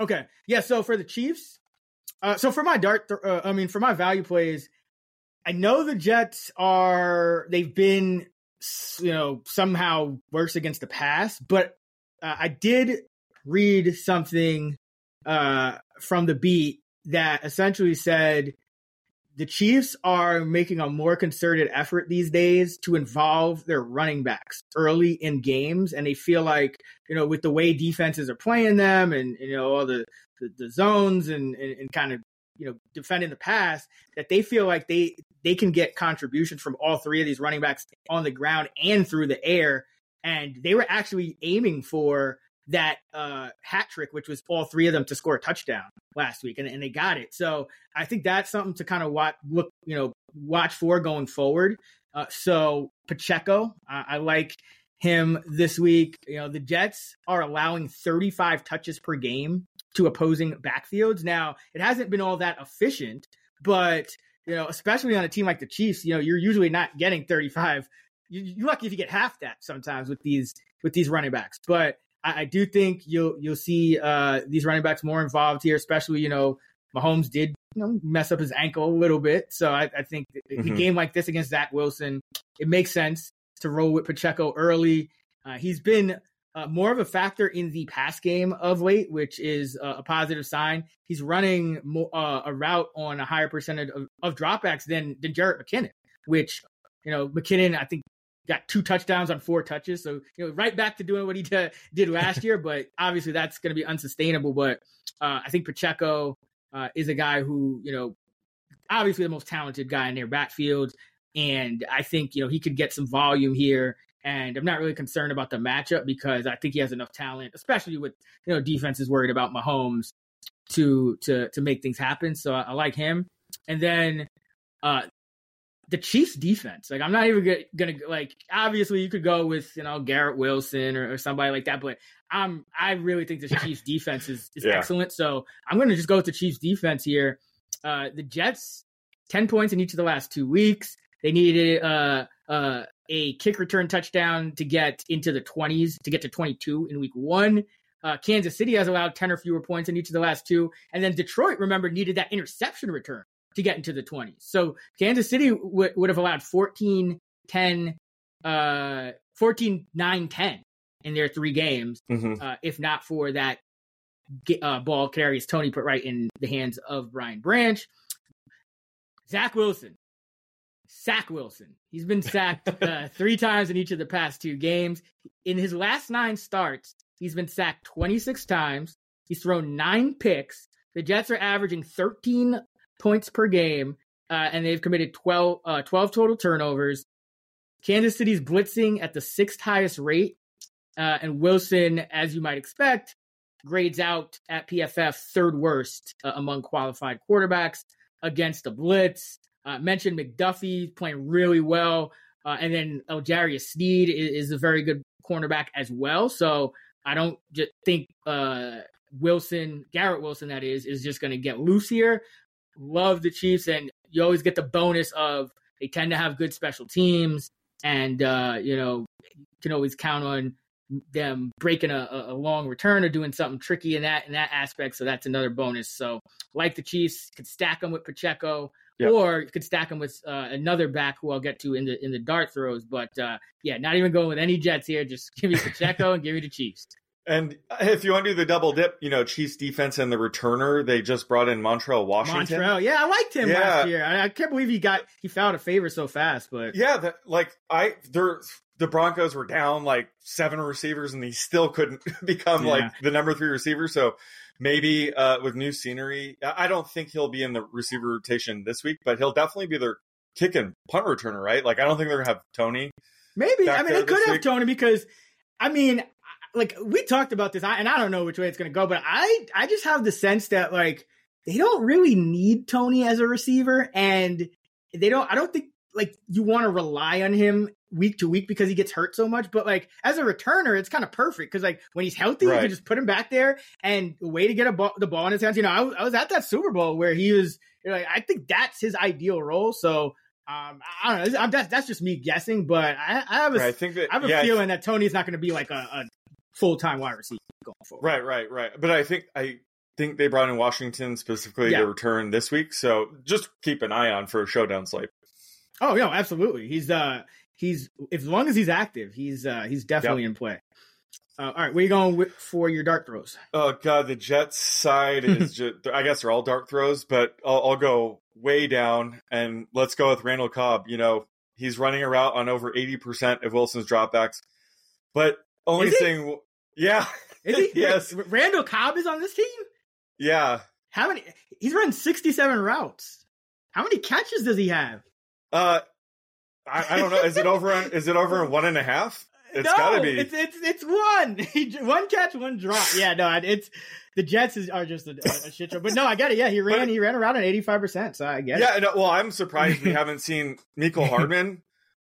Okay, yeah. So for the Chiefs, uh, so for my dart, uh, I mean for my value plays, I know the Jets are they've been you know somehow worse against the pass, but uh, I did read something uh from the beat that essentially said the Chiefs are making a more concerted effort these days to involve their running backs early in games, and they feel like you know with the way defenses are playing them, and you know all the the, the zones and, and, and kind of you know defending the pass, that they feel like they they can get contributions from all three of these running backs on the ground and through the air, and they were actually aiming for that uh, hat trick, which was all three of them to score a touchdown last week, and, and they got it. So I think that's something to kind of watch, look, you know, watch for going forward. Uh, so Pacheco, I, I like him this week. You know, the Jets are allowing 35 touches per game to opposing backfields. Now, it hasn't been all that efficient, but you know, especially on a team like the Chiefs, you know, you're usually not getting 35. You're lucky if you get half that sometimes with these with these running backs. But I, I do think you'll you'll see uh, these running backs more involved here, especially you know Mahomes did you know mess up his ankle a little bit. So I, I think mm-hmm. a game like this against Zach Wilson, it makes sense to roll with Pacheco early. Uh, he's been uh, more of a factor in the pass game of late, which is uh, a positive sign. He's running more, uh, a route on a higher percentage of, of dropbacks than than Jerick McKinnon, which you know McKinnon I think got two touchdowns on four touches, so you know right back to doing what he t- did last year. But obviously that's going to be unsustainable. But uh, I think Pacheco uh, is a guy who you know obviously the most talented guy in their backfield. And I think, you know, he could get some volume here and I'm not really concerned about the matchup because I think he has enough talent, especially with you know defenses worried about Mahomes to to to make things happen. So I, I like him. And then uh the Chiefs defense. Like I'm not even gonna, like obviously you could go with you know Garrett Wilson or, or somebody like that, but I'm I really think the Chiefs defense is, is yeah. excellent. So I'm gonna just go with the Chiefs defense here. Uh the Jets, ten points in each of the last two weeks. They needed uh uh a kick return touchdown to get into the 20s, to get to 22 in week one. Uh, Kansas City has allowed 10 or fewer points in each of the last two. And then Detroit, remember, needed that interception return to get into the 20s. So Kansas City w- would have allowed 14, 10, uh, 14, 9, 10 in their three games, mm-hmm. uh, if not for that uh, ball carries Toney put right in the hands of Brian Branch. Zach Wilson, Sack Wilson. He's been sacked uh, three times in each of the past two games. In his last nine starts, he's been sacked 26 times. He's thrown nine picks. The Jets are averaging 13 points per game, uh, and they've committed 12, uh, 12 total turnovers. Kansas City's blitzing at the sixth highest rate, uh, and Wilson, as you might expect, grades out at PFF third worst uh, among qualified quarterbacks against the blitz. Uh, mentioned McDuffie playing really well, uh, and then L'Jarius Sneed is, is, a very good cornerback as well. So I don't think uh, Wilson, Garrett Wilson, that is, is just going to get loose here. Love the Chiefs, and you always get the bonus of they tend to have good special teams, and uh, you know you can always count on them breaking a, a, long return or doing something tricky in that in that aspect. So that's another bonus. So like the Chiefs, could stack them with Pacheco. Yep. Or you could stack them with uh, another back who I'll get to in the in the dart throws. But uh, yeah, not even going with any Jets here. Just give me Pacheco and give me the Chiefs. And if you want to do the double dip, you know, Chiefs defense and the returner, they just brought in Montreal Washington. Montrell, yeah, I liked him yeah. last year. I, I, can't believe he got he found a favor so fast. But yeah, that, like I, they're the Broncos were down like seven receivers, and he still couldn't become yeah. like the number three receiver. So maybe uh, with new scenery. I don't think he'll be in the receiver rotation this week, but he'll definitely be their kick and punt returner, right? Like I don't think they're gonna have Toney. Maybe I mean they could have Toney because I mean like we talked about this, and I don't know which way it's gonna go, but I I just have the sense that like they don't really need Toney as a receiver, and they don't. I don't think like you want to rely on him week to week because he gets hurt so much. But like as a returner, it's kind of perfect because like when he's healthy, right. you can just put him back there and way to get a ball, the ball in his hands. You know, I was, I was at that Super Bowl where he was you know, like, I think that's his ideal role. So. Um, I don't know. I'm, that's that's just me guessing, but I, I have a, right, I think that, I have a yeah, feeling that Toney's not going to be like a, a full time wide receiver going forward. Right, right, right. But I think I think they brought in Washington specifically yeah. to return this week, so just keep an eye on for a showdown slate. Oh yeah, absolutely. He's uh he's as long as he's active, he's uh he's definitely yep. in play. Uh, all right, where you going with, for your dart throws? Oh god, the Jets side is just I guess they're all dart throws, but I'll, I'll, go way down and let's go with Randall Cobb. You know, he's running a route on over eighty percent of Wilson's dropbacks, but only thing, yeah, is he? yes, Randall Cobb is on this team. Yeah, how many? He's run sixty-seven routes. How many catches does he have? Uh, I, I don't know. Is it over? On, is it over in one and a half? It's no, gotta be. It's it's it's one. one catch, one drop. Yeah, no, it's the Jets is, are just a, a, shit show. But no, I got it. Yeah, he ran. But, he ran around at eighty five percent. So I get yeah, it. Yeah. No, well, I'm surprised we haven't seen Mecole Hardman.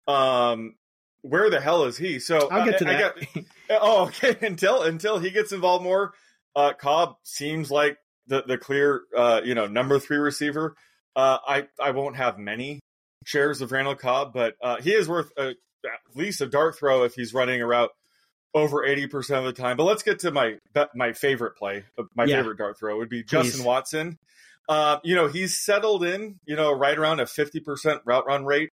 Um, where the hell is he? So I'll get to that. I Got, oh, okay. Until until he gets involved more, uh, Cobb seems like the the clear, uh, you know, number three receiver. Uh, I I won't have many shares of Randall Cobb, but uh, he is worth a, at least a dart throw if he's running a route over 80% of the time. But let's get to my my favorite play. My yeah. favorite dart throw would be Justin Please. Watson. Uh, you know, he's settled in, you know, right around a 50% route run rate.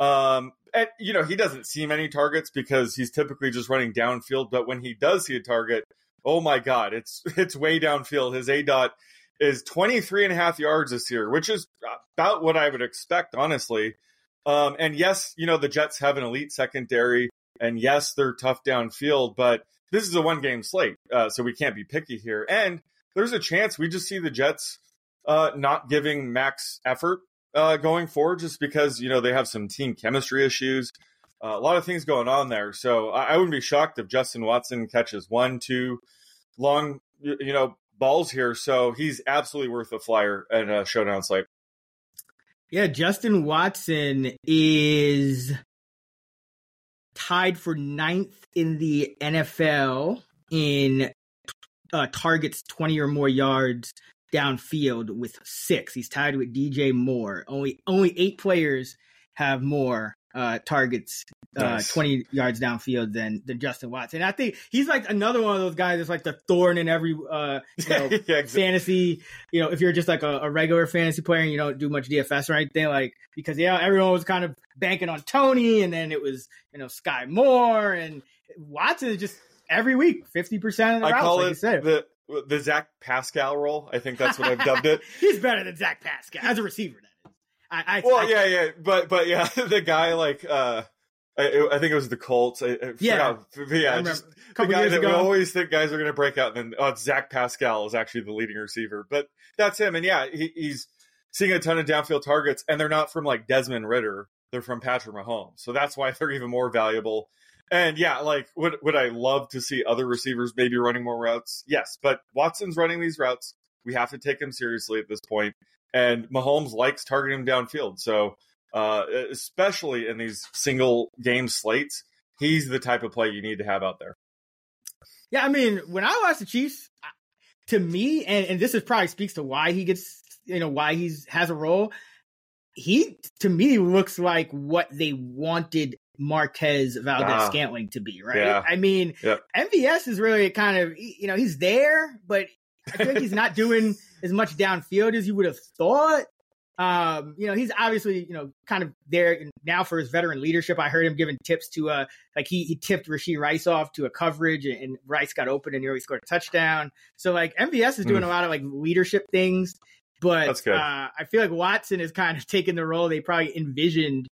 Um, and, you know, he doesn't see many targets because he's typically just running downfield. But when he does see a target, oh my God, it's it's way downfield. His aDOT is 23 and a half yards this year, which is about what I would expect, honestly. Um, and yes, you know, the Jets have an elite secondary, and yes, they're tough downfield, but this is a one game slate, uh, so we can't be picky here. And there's a chance we just see the Jets uh, not giving max effort uh, going forward just because, you know, they have some team chemistry issues. Uh, a lot of things going on there. So I, I wouldn't be shocked if Justin Watson catches one, two long, you know, balls here. So he's absolutely worth a flyer and a showdown slate. Yeah, Justin Watson is tied for ninth in the NFL in uh, targets 20 or more yards downfield with six. He's tied with DJ Moore. Only only eight players have more uh, targets uh, nice. 20 yards downfield than than Justin Watson. And I think he's like another one of those guys that's like the thorn in every uh, you know, yeah, exactly. fantasy. You know, if you're just like a, a, regular fantasy player and you don't do much DFS or anything, like because yeah, everyone was kind of banking on Toney, and then it was you know Skyy Moore and Watson is just every week 50 percent of the I routes, call like it the the Zach Pascal role. I think that's what I've dubbed it. he's better than Zach Pascal as a receiver. That is. I, I well, I, yeah, yeah, but but yeah, the guy like uh, I, I think it was the Colts. I, I yeah, forgot. yeah, just the guy that ago. we always think guys are going to break out, and then oh, Zach Pascal is actually the leading receiver, but that's him. And yeah, he, he's seeing a ton of downfield targets, and they're not from like Desmond Ridder. they're from Patrick Mahomes. So that's why they're even more valuable. And yeah, like would would I love to see other receivers maybe running more routes? Yes, but Watson's running these routes. We have to take him seriously at this point. and Mahomes likes targeting him downfield. So, uh, especially in these single game slates, he's the type of play you need to have out there. Yeah, I mean, when I watch the Chiefs, to me, and, and this is probably speaks to why he gets, you know, why he's has a role. He to me looks like what they wanted Marquez Valdes ah, Scantling to be, right? Yeah. I mean, yep. MVS is really kind of, you know, he's there, but I feel like he's not doing as much downfield as you would have thought. Um, you know, he's obviously, you know, kind of there now for his veteran leadership. I heard him giving tips to, uh, like he, he tipped Rashee Rice off to a coverage and, and Rice got open and nearly scored a touchdown. So like MVS is doing mm. a lot of like leadership things, but, uh, I feel like Watson is kind of taking the role they probably envisioned,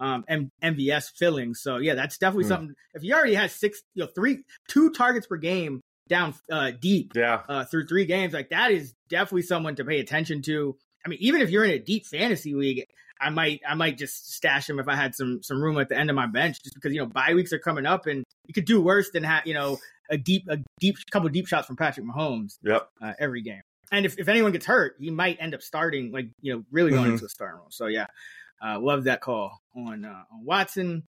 um, M- MVS filling. So yeah, that's definitely mm. something. If he already has six, you know, three, two targets per game, down uh, deep yeah. uh, through three games, like that is definitely someone to pay attention to. I mean, even if you're in a deep fantasy league, I might I might just stash him if I had some some room at the end of my bench, just because you know bye weeks are coming up and you could do worse than have you know a deep a deep couple deep shots from Patrick Mahomes. Yep. Uh, every game, and if if anyone gets hurt, he might end up starting like you know really going mm-hmm. into a starting role. So yeah, uh, love that call on uh, on Watson.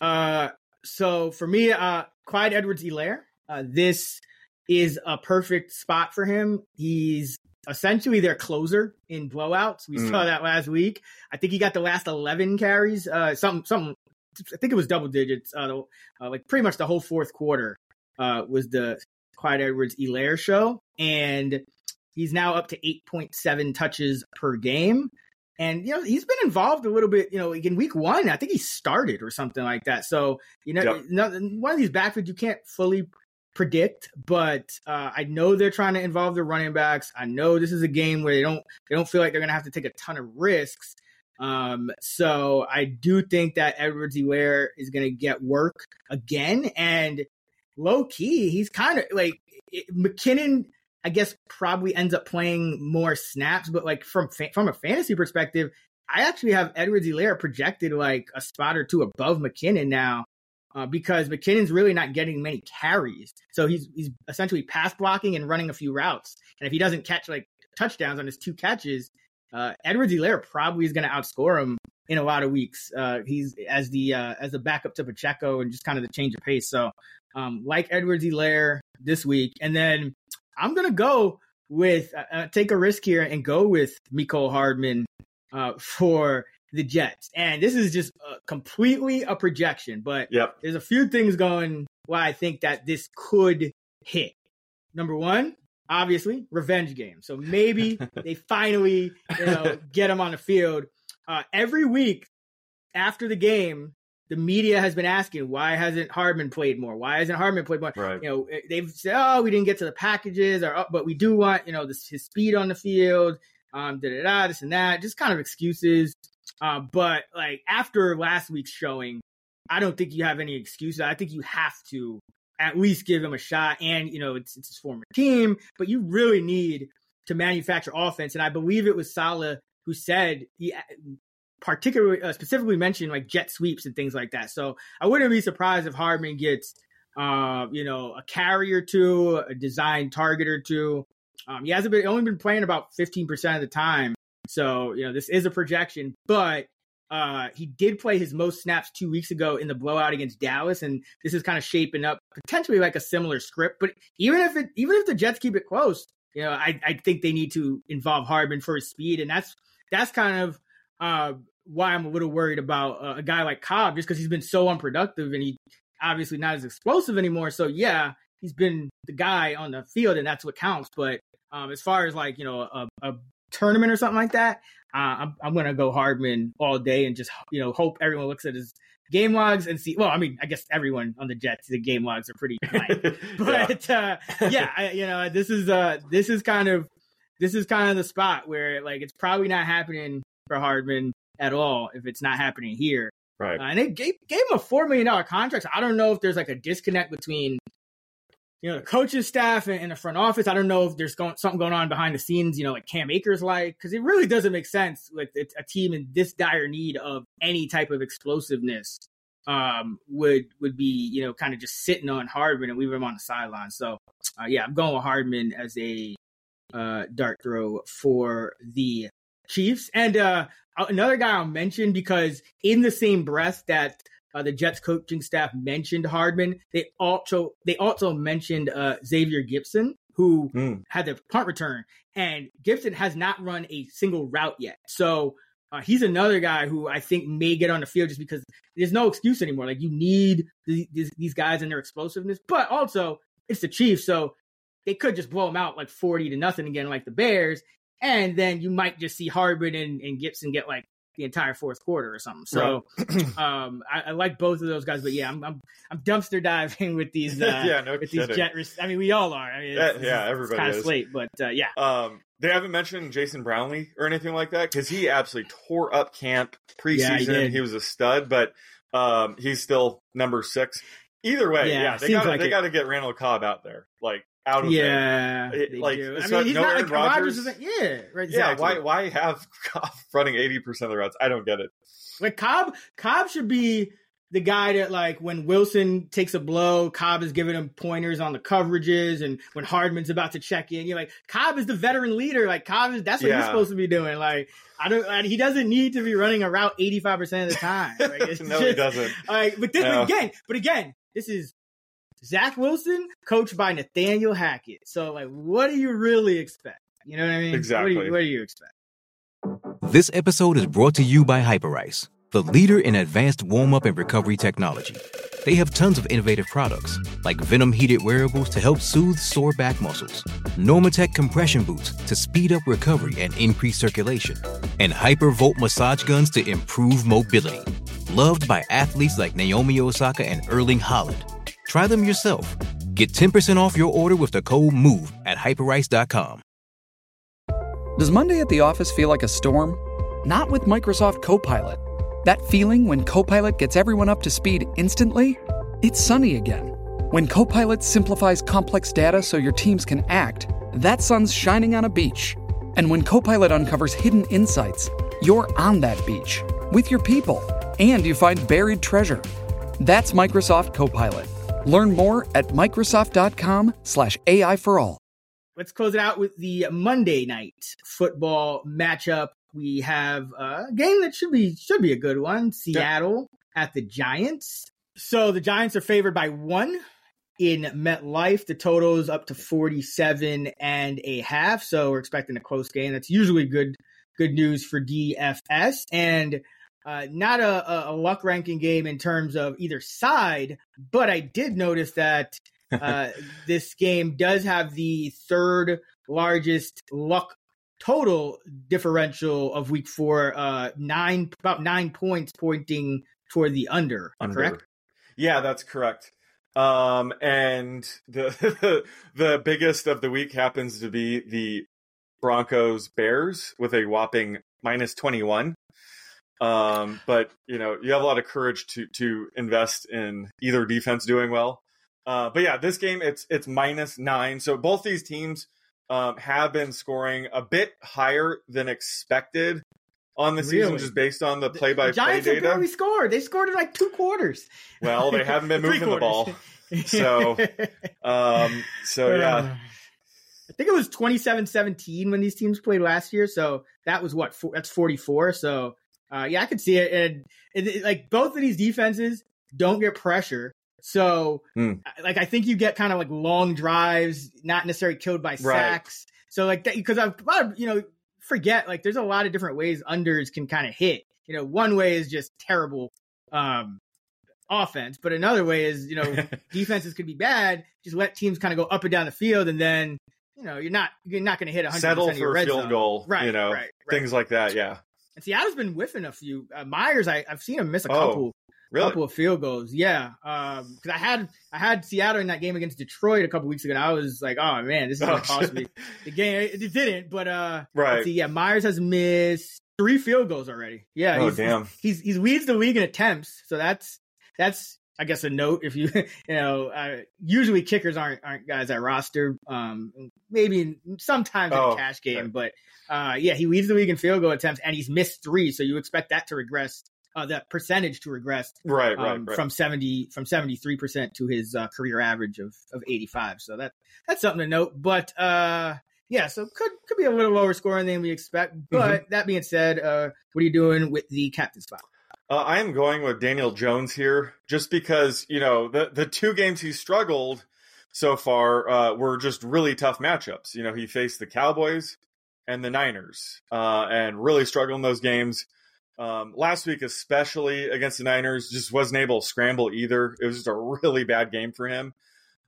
Uh, so for me, uh, Clyde Edwards-Helaire uh, this is a perfect spot for him. He's essentially their closer in blowouts. We mm. saw that last week. I think he got the last 11 carries, uh, some, some, I think it was double digits, uh, uh, like pretty much the whole fourth quarter, uh, was the Clyde Edwards-Helaire show. And he's now up to 8.7 touches per game. And you know he's been involved a little bit. You know, in week one, I think he started or something like that. So you know, yep. one of these backfields you can't fully predict, but uh, I know they're trying to involve the running backs. I know this is a game where they don't they don't feel like they're going to have to take a ton of risks. Um, so I do think that Edwards-Helaire is going to get work again, and low key, he's kind of like it, McKinnon. I guess probably ends up playing more snaps, but like from fa- from a fantasy perspective, I actually have Edwards-Helaire projected like a spot or two above McKinnon now uh, because McKinnon's really not getting many carries. So he's he's essentially pass blocking and running a few routes. And if he doesn't catch like touchdowns on his two catches, uh, Edwards-Helaire probably is going to outscore him in a lot of weeks. Uh, he's as the uh, as the backup to Pacheco and just kind of the change of pace. So um, like Edwards-Helaire this week, and then I'm going to go with uh, uh, take a risk here and go with Mecole Hardman uh, for the Jets. And this is just a, completely a projection, but yep. there's a few things going why I think that this could hit. Number one, obviously revenge game. So maybe they finally, you know, get him on the field. Uh, every week after the game, the media has been asking why hasn't Hardman played more? Why hasn't Hardman played more? Right. You know, eh, they've said, oh, we didn't get to the packages, or oh, but we do want you know this, his speed on the field, um, da da da, this and that, just kind of excuses. Uh, but like after last week's showing, I don't think you have any excuses. I think you have to at least give him a shot. And you know, it's it's his former team, but you really need to manufacture offense. And I believe it was Saleh who said he particularly uh, specifically mentioned like jet sweeps and things like that. So I wouldn't be surprised if Hardman gets uh, you know, a carry or two, a design target or two. Um, he hasn't been only been playing about 15% of the time. So, you know, this is a projection, but uh, he did play his most snaps two weeks ago in the blowout against Dallas, and this is kind of shaping up potentially like a similar script. But even if it, even if the Jets keep it close, you know, I, I think they need to involve Hardman for his speed, and that's that's kind of uh, why I'm a little worried about uh, a guy like Cobb, just because he's been so unproductive and he obviously not as explosive anymore. So yeah, he's been the guy on the field, and that's what counts. But um, as far as like you know a, a tournament or something like that, uh, I'm, I'm going to go Hardman all day and just you know hope everyone looks at his game logs and see. Well, I mean, I guess everyone on the Jets, the game logs are pretty but yeah, uh, yeah I, you know, this is uh this is kind of this is kind of the spot where like it's probably not happening for Hardman at all if it's not happening here. Right. Uh, and they gave, gave him a four million dollar contract. So I don't know if there's like a disconnect between you know the coaching staff and, and the front office. I don't know if there's going, something going on behind the scenes. You know, like Cam Akers like because it really doesn't make sense with a team in this dire need of any type of explosiveness. Um, would would be you know kind of just sitting on Hardman and leave him on the sideline. So uh, yeah, I'm going with Hardman as a uh, dart throw for the Chiefs. And uh, another guy I'll mention because in the same breath that uh, the Jets coaching staff mentioned Hardman, they also they also mentioned uh, Xavier Gipson, who mm. had the punt return, and Gipson has not run a single route yet. So uh, he's another guy who I think may get on the field just because there's no excuse anymore. Like you need these, these guys and their explosiveness, but also it's the Chiefs, so they could just blow them out like forty to nothing again, like the Bears, and then you might just see Hardman and, and Gipson get like the entire fourth quarter or something. So right. um, I, I, like both of those guys, but yeah, I'm I'm, I'm dumpster diving with these uh, yeah, no with kidding. these jet. I mean, we all are. I mean, yeah, yeah, everybody kind is. of slate, but uh, yeah. Um, they haven't mentioned Jason Brownlee or anything like that because he absolutely tore up camp preseason. Yeah, he, he, was a stud, but um, he's still number six. Either way, Yeah, yeah, they got like they got to get Randall Cobb out there, like out of yeah, there. It- like do. I mean, he's no not Aaron like Rodgers. Rodgers. Isn't, yeah, right. Yeah, Exactly. why why have Cobb running eighty percent of the routes? I don't get it. Like Cobb, Cobb should be the guy that like when Wilson takes a blow, Cobb is giving him pointers on the coverages, and when Hardman's about to check in, you're like, Cobb is the veteran leader. Like Cobb is that's what he's Yeah. supposed to be doing. Like I don't, and he doesn't need to be running a route 85 percent of the time. Like, no, he doesn't. Like, but this No. again, but again, this is Zach Wilson, coached by Nathaniel Hackett. So like, what do you really expect? You know what I mean? What do Exactly. you, what do you expect? This episode is brought to you by Hyperice, the leader in advanced warm up and recovery technology. They have tons of innovative products, like Venom heated wearables to help soothe sore back muscles, Normatec compression boots to speed up recovery and increase circulation, and Hypervolt massage guns to improve mobility. Loved by athletes like Naomi Osaka and Erling Haaland. Try them yourself. Get 10% off your order with the code MOVE at hyperice.com. Does Monday at the office feel like a storm? Not with Microsoft Copilot. That feeling when Copilot gets everyone up to speed instantly? It's sunny again. When Copilot simplifies complex data so your teams can act, that sun's shining on a beach. And when Copilot uncovers hidden insights, you're on that beach with your people and you find buried treasure. That's Microsoft Copilot. Learn more at Microsoft.com/slash AI for all. let's close it out with the Monday night football matchup. We have a game that should be should be a good one. Seattle at the Giants. So the Giants are favored by one in MetLife. The total is up to 47 and a half. So we're expecting a close game. That's usually good good news for DFS. And uh, not a, a, a luck ranking game in terms of either side, but I did notice that uh, this game does have the third largest luck total differential of week four, uh, nine about nine points pointing toward the under, Under. correct? Yeah, that's correct. Um, and the the biggest of the week happens to be the Broncos Bears with a whopping minus twenty one. Um, but you know you have a lot of courage to to invest in either defense doing well. Uh, but yeah, this game it's it's minus nine. So both these teams um, have been scoring a bit higher than expected on the season, Really? just based on the play by play Giants data. barely scored. They scored in like two quarters. Well, they haven't been moving the ball. So, um, so yeah, I think it was 27-17 when these teams played last year. So that was what four, that's 44. So uh, yeah, I could see it. And it, it- like both of these defenses don't get pressure. So Hmm. like I think you get kind of like long drives, not necessarily killed by Right. sacks. So like that because I've a lot of, you know forget like there's a lot of different ways unders can kind of hit. You know, one way is just terrible um offense, but another way is you know defenses could be bad. Just let teams kind of go up and down the field, and then you know you're not you're not going to hit 100 settle of your for a red field zone. goal, right? you know, right, right. things like that. Yeah. And Seattle's been whiffing a few. Uh, Myers, I, I've seen him miss a Oh, couple, really? couple of field goals. Yeah, because I had I had Seattle in that game against Detroit a couple weeks ago, and I was like, oh man, this is going Oh, to cost me the game. It didn't, but uh, Right. See, yeah, Myers has missed three field goals already. Yeah, Oh, he's, damn. He's he's leads the league in attempts, so that's that's I guess a note if you you know uh, usually kickers aren't aren't guys I roster. Um, maybe sometimes in Oh, a cash game, but uh, yeah, he leads the league in field goal attempts, and he's missed three. So you expect that to regress, uh, that percentage to regress, Right, right, um, right. from seventy from seventy three percent to his uh, career average of of eighty five. So that that's something to note. But uh, yeah, so could could be a little lower scoring than we expect. Mm-hmm. But that being said, uh, what are you doing with the captain spot? Uh, I am going with Daniel Jones here, just because you know the the two games he struggled so far uh, were just really tough matchups. You know, he faced the Cowboys and the Niners, uh, and really struggled in those games. Um, last week, especially against the Niners, just wasn't able to scramble either. It was just a really bad game for him.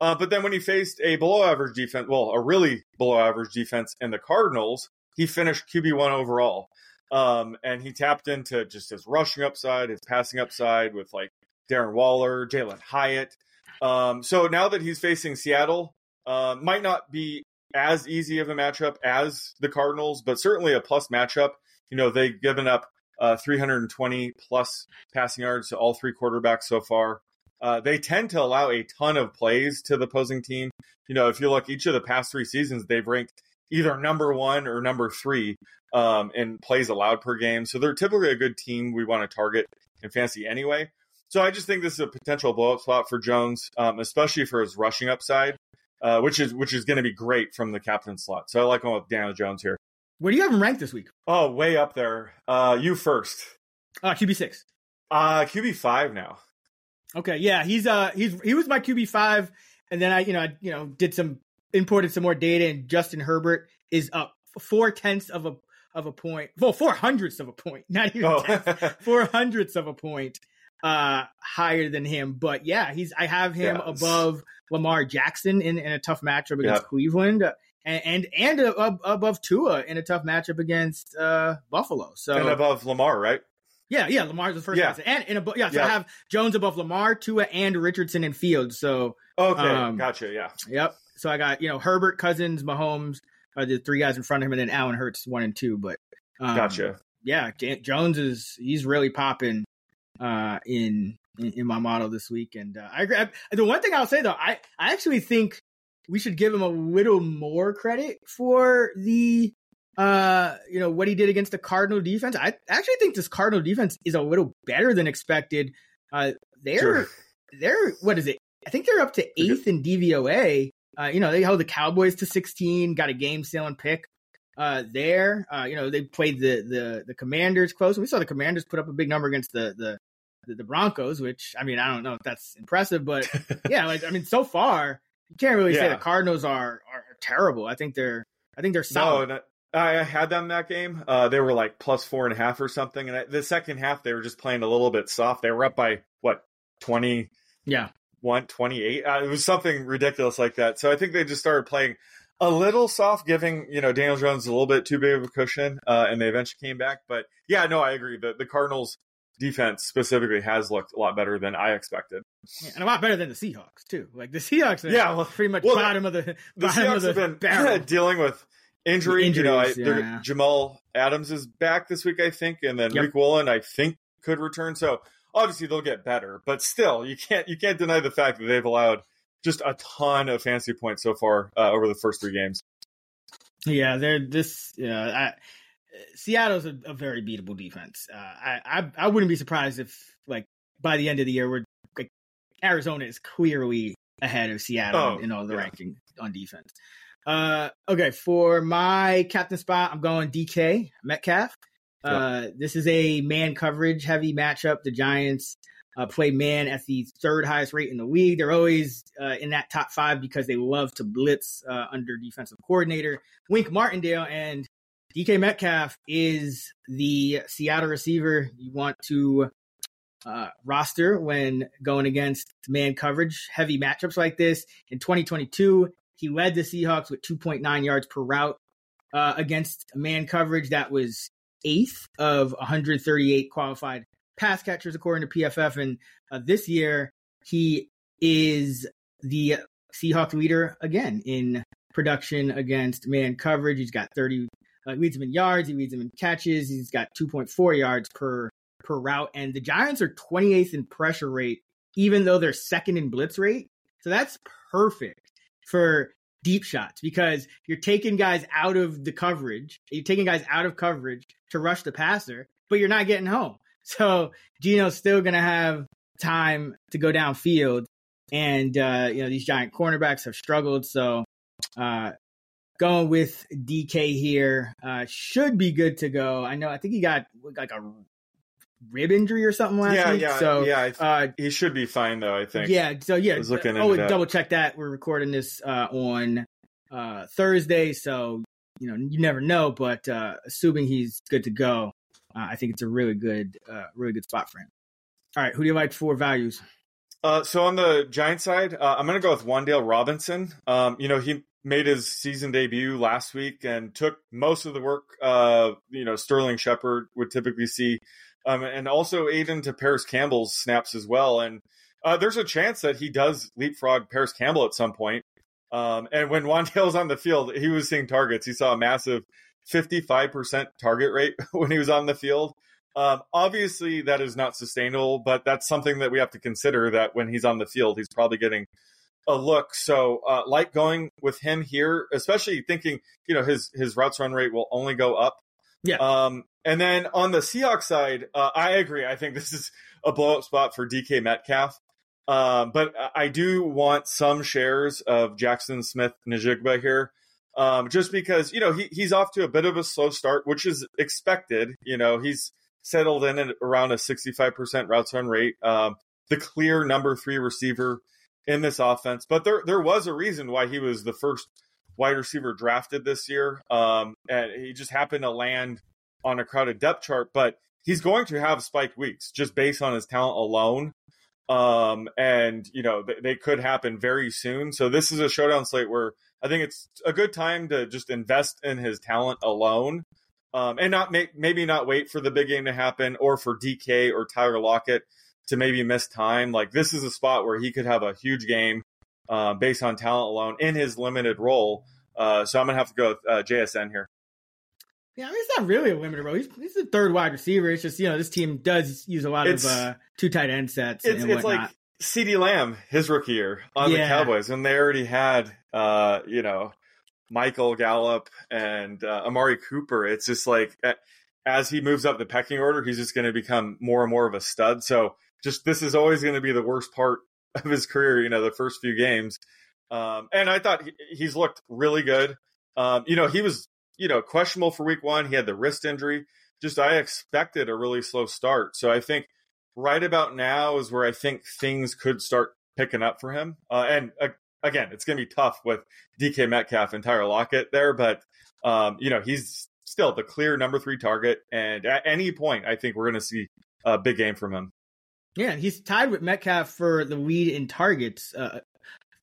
Uh, but then when he faced a below average defense, well, a really below average defense in the Cardinals, he finished QB one overall. Um, and he tapped into just his rushing upside, his passing upside with like Darren Waller, Jalin Hyatt. Um, so now that he's facing Seattle, uh, might not be as easy of a matchup as the Cardinals, but certainly a plus matchup. You know, they've given up uh, 320 plus passing yards to all three quarterbacks so far. Uh, they tend to allow a ton of plays to the opposing team. You know, if you look each of the past three seasons, they've ranked either number one or number three um, in plays allowed per game. So they're typically a good team we want to target in fantasy anyway. So I just think this is a potential blowout spot for Jones, um, especially for his rushing upside, uh, which is which is going to be great from the captain slot. So I like going with Daniel Jones here. Where do you have him ranked this week? Oh, way up there. Uh, you first. Uh, QB six. Uh, QB five now. Okay, yeah, he's uh he's he was my QB five, and then I you know I you know did some imported some more data, and Justin Herbert is up four tenths of a of a point, well four hundredths of a point, not even Oh. four hundredths of a point uh higher than him. But yeah, he's I have him Yes. above Lamar Jackson in, in a tough matchup against. Cleveland. uh, And and, and uh, above Tua in a tough matchup against uh, Buffalo. So and above Lamar, right? yeah, yeah, Lamar's the first Yeah. yeah. and in a yeah, so Yeah. I have Jones above Lamar, Tua, and Richardson and Fields. So Okay, Um, gotcha. Yeah. yep. So I got you know Herbert, Cousins, Mahomes are the three guys in front of him, and then Allen Hurts one and two. But um, Gotcha. Yeah, Jones is he's really popping uh, in, in in my model this week, and uh, I agree. I- the one thing I'll say though, I I actually think we should give him a little more credit for the uh you know what he did against the Cardinal defense. I actually think this Cardinal defense is a little better than expected. Uh they're Sure. they're what is it? I think they're up to eighth in DVOA. Uh, you know, they held the Cowboys to 16, got a game stealing pick uh there. Uh, you know, they played the the the Commanders close. We saw the Commanders put up a big number against the the the, the Broncos, which I mean, I don't know if that's impressive, but yeah, like I mean, so far you can't really say the Cardinals are are terrible. I think they're I think they're No, solid. and I, I had them that game. Uh, they were like plus four and a half or something. And I, the second half, they were just playing a little bit soft. They were up by what twenty, yeah, 21, 28. Uh, it was something ridiculous like that. So I think they just started playing a little soft, giving you know Daniel Jones a little bit too big of a cushion, uh, and they eventually came back. But yeah, no, I agree. The the Cardinals defense specifically has looked a lot better than I expected, yeah, and a lot better than the Seahawks too. Like the Seahawks, are yeah, well, pretty much well, bottom of the the Seahawks of the have been barrel. dealing with injury. Injuries, you know, I, yeah. Jamal Adams is back this week, I think, and then Yep. Riq Woolen, I think, could return. So obviously they'll get better, but still, you can't you can't deny the fact that they've allowed just a ton of fantasy points so far uh, over the first three games. Yeah, they're this. Yeah, Seattle's a, a very beatable defense. Uh, I, I I wouldn't be surprised if like by the end of the year we're like Arizona is clearly ahead of Seattle Oh, in all the yeah. rankings on defense. Uh, okay, for my captain spot, I'm going DK Metcalf. Uh, this is a man coverage heavy matchup. The Giants uh, play man at the third highest rate in the league. They're always uh, in that top five because they love to blitz uh, under defensive coordinator Wink Martindale. And DK Metcalf is the Seattle receiver you want to uh, roster when going against man coverage heavy matchups like this. In 2022, he led the Seahawks with 2.9 yards per route uh, against man coverage that was eighth of 138 qualified pass catchers according to PFF. And uh, this year, he is the Seahawks leader again in production against man coverage. He's got 30, uh, leads him in yards. He leads him in catches. He's got 2.4 yards per per route. And the Giants are 28th in pressure rate, even though they're second in blitz rate. So that's perfect for deep shots because you're taking guys out of the coverage. You're taking guys out of coverage to rush the passer, but you're not getting home. So Geno's still going to have time to go downfield. And, uh, you know, these giant cornerbacks have struggled. So, uh, going with DK here, uh, should be good to go. I know, I think he got like a rib injury or something last yeah, week. yeah, so, yeah. Uh, he should be fine though. I think. yeah. So yeah, I was looking oh, double check that. We're recording this uh, on uh, Thursday, so you know you never know. But uh, assuming he's good to go, uh, I think it's a really good, uh, really good spot for him. All right, who do you like for values? Uh, so on the Giant side, uh, I'm going to go with Wan'Dale Robinson. Um, you know, he made his season debut last week and took most of the work. Uh, you know, Sterling Shepard would typically see, um, and also Aiden to Parris Campbell's snaps as well. And uh, there's a chance that he does leapfrog Parris Campbell at some point. Um, and when Wan'Dale's on the field, he was seeing targets. He saw a massive 55% target rate when he was on the field. Um, obviously, that is not sustainable, but that's something that we have to consider that when he's on the field, he's probably getting a look. So, uh, like going with him here, especially thinking, you know, his his routes run rate will only go up. Yeah. Um, and then on the Seahawks side, uh, I agree. I think this is a blow up spot for DK Metcalf. Um, but I do want some shares of Jackson Smith Najigba here. Um, just because, you know, he, he's off to a bit of a slow start, which is expected. You know, he's settled in at around a 65% routes run rate. Um, the clear number three receiver in this offense. But there there was a reason why he was the first wide receiver drafted this year. Um, and he just happened to land on a crowded depth chart, but he's going to have spike weeks just based on his talent alone. Um, and you know, they, they could happen very soon. So this is a showdown slate where I think it's a good time to just invest in his talent alone. Um, and not make, maybe not wait for the big game to happen or for DK or Tyler Lockett to maybe miss time. Like this is a spot where he could have a huge game uh, based on talent alone in his limited role. Uh, so I'm gonna have to go with uh, JSN here. Yeah, I mean, it's not really a limited role. He's, he's the third wide receiver. It's just you know this team does use a lot It's- of uh, two tight end sets It's and it's whatnot. like CeeDee Lamb his rookie year on Yeah. the Cowboys when they already had uh, you know Michael Gallup and uh, Amari Cooper. It's just like as he moves up the pecking order, he's just going to become more and more of a stud. So just this is always going to be the worst part of his career. You know, the first few games. Um, and I thought he, he's looked really good. Um, you know, he was you know questionable for week one. He had the wrist injury. Just I expected a really slow start. So I think right about now is where I think things could start picking up for him. Uh, and uh, again, it's going to be tough with DK Metcalf and Tyler Lockett there, but um, you know he's still the clear number three target. And at any point, I think we're going to see a big game from him. Yeah, he's tied with Metcalf for the lead in targets uh,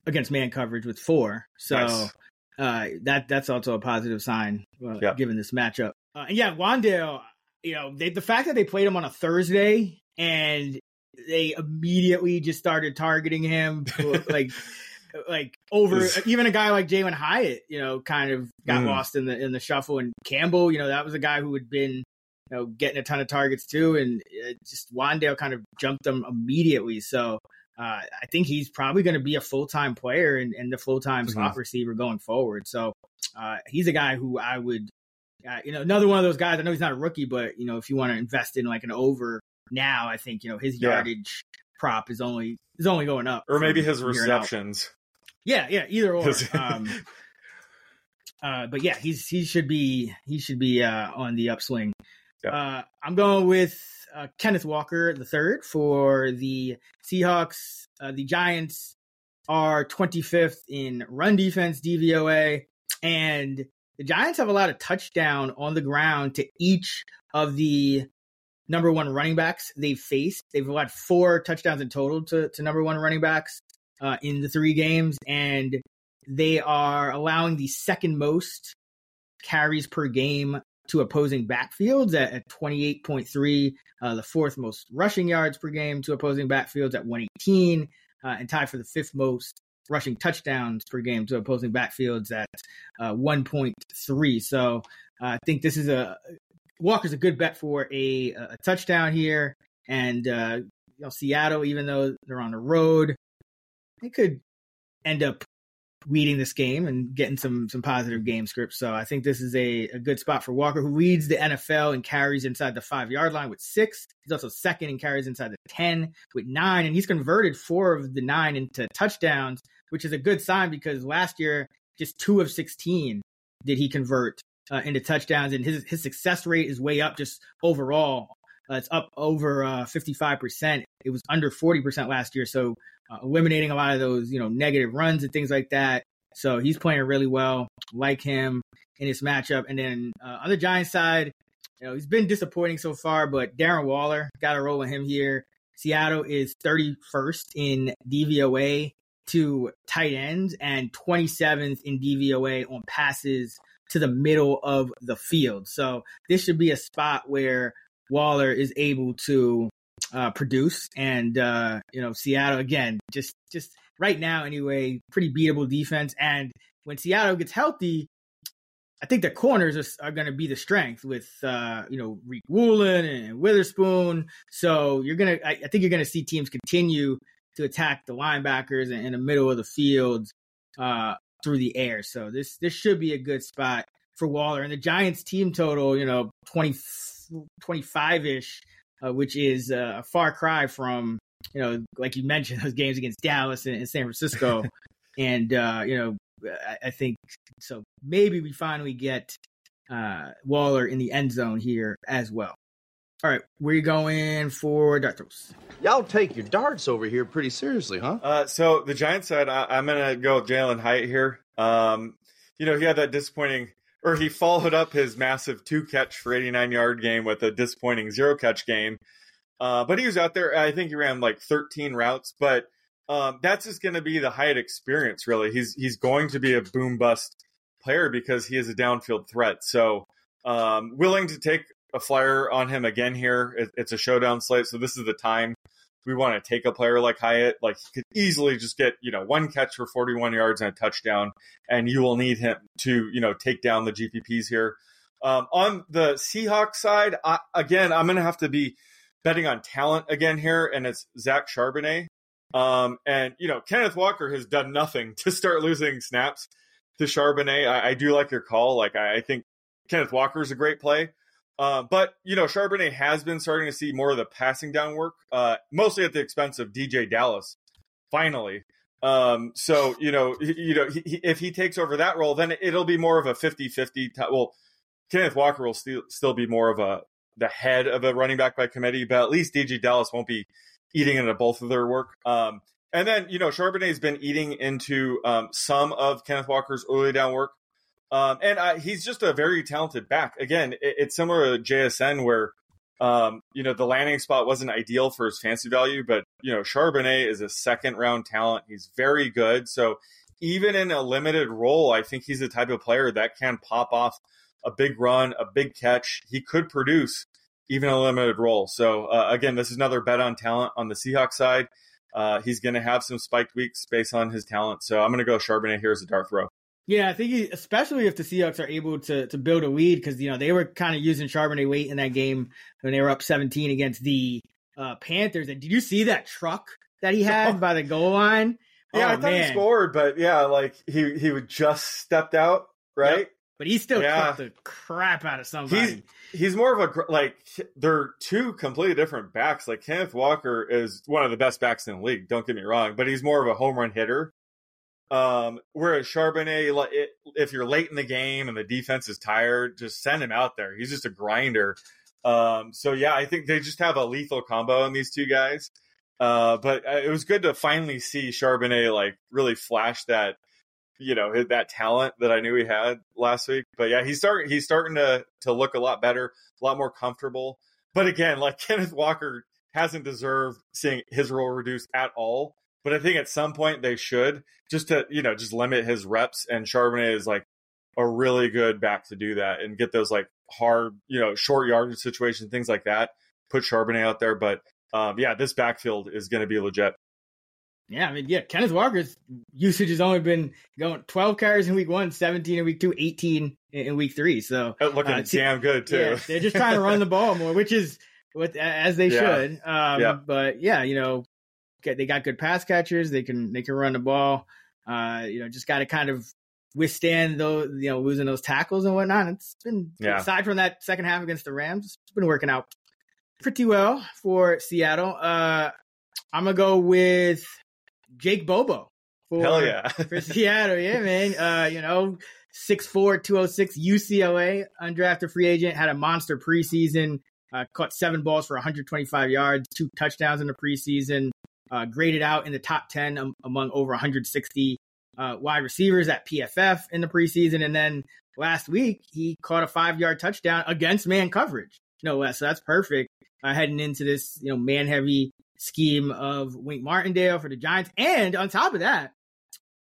against man coverage with four. So nice. Uh, that that's also a positive sign uh, yeah. given this matchup. Uh, and yeah, Wan'Dale, you know, they, the fact that they played him on a Thursday and they immediately just started targeting him like like over even a guy like Jalin Hyatt, you know, kind of got mm. lost in the in the shuffle. And Campbell, you know, that was a guy who had been you know getting a ton of targets too, and just Wan'Dale kind of jumped them immediately. So uh, I think he's probably going to be a full time player and, and the full time mm-hmm. slot receiver going forward. So uh, he's a guy who I would. Uh, you know, another one of those guys. I know he's not a rookie, but you know, if you want to invest in like an over now, I think you know his yardage yeah. prop is only is only going up, or maybe his receptions. Yeah, yeah, either or. um, uh, but yeah, he's he should be he should be uh, on the upswing. Yeah. Uh, I'm going with uh, Kenneth Walker the third for the Seahawks. Uh, the Giants are 25th in run defense DVOA, and the Giants have a lot of touchdown on the ground to each of the number one running backs they've faced. They've had four touchdowns in total to, to number one running backs uh, in the three games, and they are allowing the second most carries per game to opposing backfields at, at 28.3, uh, the fourth most rushing yards per game to opposing backfields at 118, uh, and tied for the fifth most rushing touchdowns per game to opposing backfields at uh, 1.3. So uh, I think this is a Walker's a good bet for a, a touchdown here, and uh, you know Seattle, even though they're on the road, they could end up leading this game and getting some some positive game scripts. So I think this is a, a good spot for Walker, who leads the NFL and carries inside the five yard line with six. He's also second in carries inside the 10 with nine, and he's converted four of the nine into touchdowns, which is a good sign because last year, just two of 16 did he convert uh, into touchdowns, and his, his success rate is way up just overall. Uh, it's up over uh, 55%. It was under 40% last year. So uh, eliminating a lot of those, you know, negative runs and things like that. So he's playing really well. Like him in this matchup. And then uh, on the Giants side, you know, he's been disappointing so far, but Darren Waller got a roll with him here. Seattle is 31st in DVOA to tight ends and 27th in DVOA on passes to the middle of the field. So this should be a spot where Waller is able to uh, produce. And uh, you know, Seattle again, just just right now anyway, pretty beatable defense. And when Seattle gets healthy, I think the corners are, are going to be the strength with uh, you know Riq Woolen and Witherspoon. So you're gonna, I, I think you're gonna see teams continue to attack the linebackers in, in the middle of the field uh, through the air. So this this should be a good spot for Waller. And the Giants team total, you know, 20, 25 ish uh, which is a far cry from you know, like you mentioned, those games against Dallas and, and San Francisco. and uh, you know, I, I, think so. Maybe we finally get uh, Waller in the end zone here as well. All right, we're going for darts. Y'all take your darts over here pretty seriously, huh? Uh, so the Giants side, I, am gonna go Jalin Hyatt here. Um, you know, he had that disappointing or he followed up his massive two catch for 89 yard game with a disappointing zero catch game. Uh, but he was out there. I think he ran like 13 routes, but um, that's just going to be the Hyatt experience. Really, he's he's going to be a boom bust player because he is a downfield threat. So um, willing to take a flyer on him again here. It, it's a showdown slate, so this is the time we want to take a player like Hyatt, like he could easily just get, you know, one catch for 41 yards and a touchdown, and you will need him to, you know, take down the GPPs here. Um, on the Seahawks side, I, again, I'm going to have to be betting on talent again here, and it's Zach Charbonnet. Um, and, you know, Kenneth Walker has done nothing to start losing snaps to Charbonnet. I, I do like your call. Like, I, I think Kenneth Walker is a great play. Uh, but you know, Charbonnet has been starting to see more of the passing down work, uh, mostly at the expense of DeeJay Dallas. Finally, um, so you know, you know, he, he, if he takes over that role, then it'll be more of a 50-50. T- well, Kenneth Walker will still still be more of a the head of a running back by committee, but at least DeeJay Dallas won't be eating into both of their work. Um, and then you know, Charbonnet's been eating into um, some of Kenneth Walker's early down work. Um, and uh, he's just a very talented back. Again, it, it's similar to JSN where Um, you know, the landing spot wasn't ideal for his fancy value, but you know, Charbonnet is a second round talent. He's very good. So even in a limited role, I think he's the type of player that can pop off a big run, a big catch. He could produce even a limited role. So uh, again, this is another bet on talent on the Seahawks side. Uh, he's going to have some spiked weeks based on his talent. So I'm going to go Charbonnet here as a dart throw. Yeah, I think he, especially if the Seahawks are able to to build a lead because you know they were kind of using Charbonnet weight in that game when they were up 17 against the uh, Panthers. And did you see that truck that he had by the goal line? Yeah, Oh, I thought man. he scored, but yeah, like he he would just stepped out, right? Yep. But he still Yeah. cut the crap out of somebody. He's he's more of a like they're two completely different backs. Like Kenneth Walker is one of the best backs in the league. Don't get me wrong, but he's more of a home run hitter. Um, whereas Charbonnet, if you're late in the game and the defense is tired, just send him out there. He's just a grinder. Um, so yeah, I think they just have a lethal combo in these two guys. Uh, but uh, it was good to finally see Charbonnet like really flash that, you know, that talent that I knew he had last week. But yeah, he's starting he's starting to to look a lot better, a lot more comfortable. But again, like Kenneth Walker hasn't deserved seeing his role reduced at all. But I think at some point they should just to you know just limit his reps. And Charbonnet is like a really good back to do that and get those like hard you know short yardage situations, things like that. Put Charbonnet out there, but um, yeah, this backfield is going to be legit. Yeah, I mean, yeah, Kenneth Walker's usage has only been going 12 carries in week one, 17 in week two, 18 in, week three. So Looking uh, damn good too. Yeah, they're just trying to run the ball more, which is what as they Yeah. should. Um, Yeah. But yeah, you know, they got good pass catchers. They can they can run the ball. Uh, you know, just got to kind of withstand those you know losing those tackles and whatnot. It's been Yeah. aside from that second half against the Rams, it's been working out pretty well for Seattle. Uh, I'm gonna go with Jake Bobo. For, Hell yeah. for Seattle, yeah, man. Uh, you know, 6'4", 206, UCLA, undrafted free agent, had a monster preseason, uh, caught seven balls for 125 yards, two touchdowns in the preseason, uh, graded out in the top 10 um, among over 160 uh, wide receivers at PFF in the preseason. And then last week, he caught a five yard touchdown against man coverage, no less. So that's perfect uh, heading into this, you know, man heavy scheme of Wink Martindale for the Giants. And on top of that,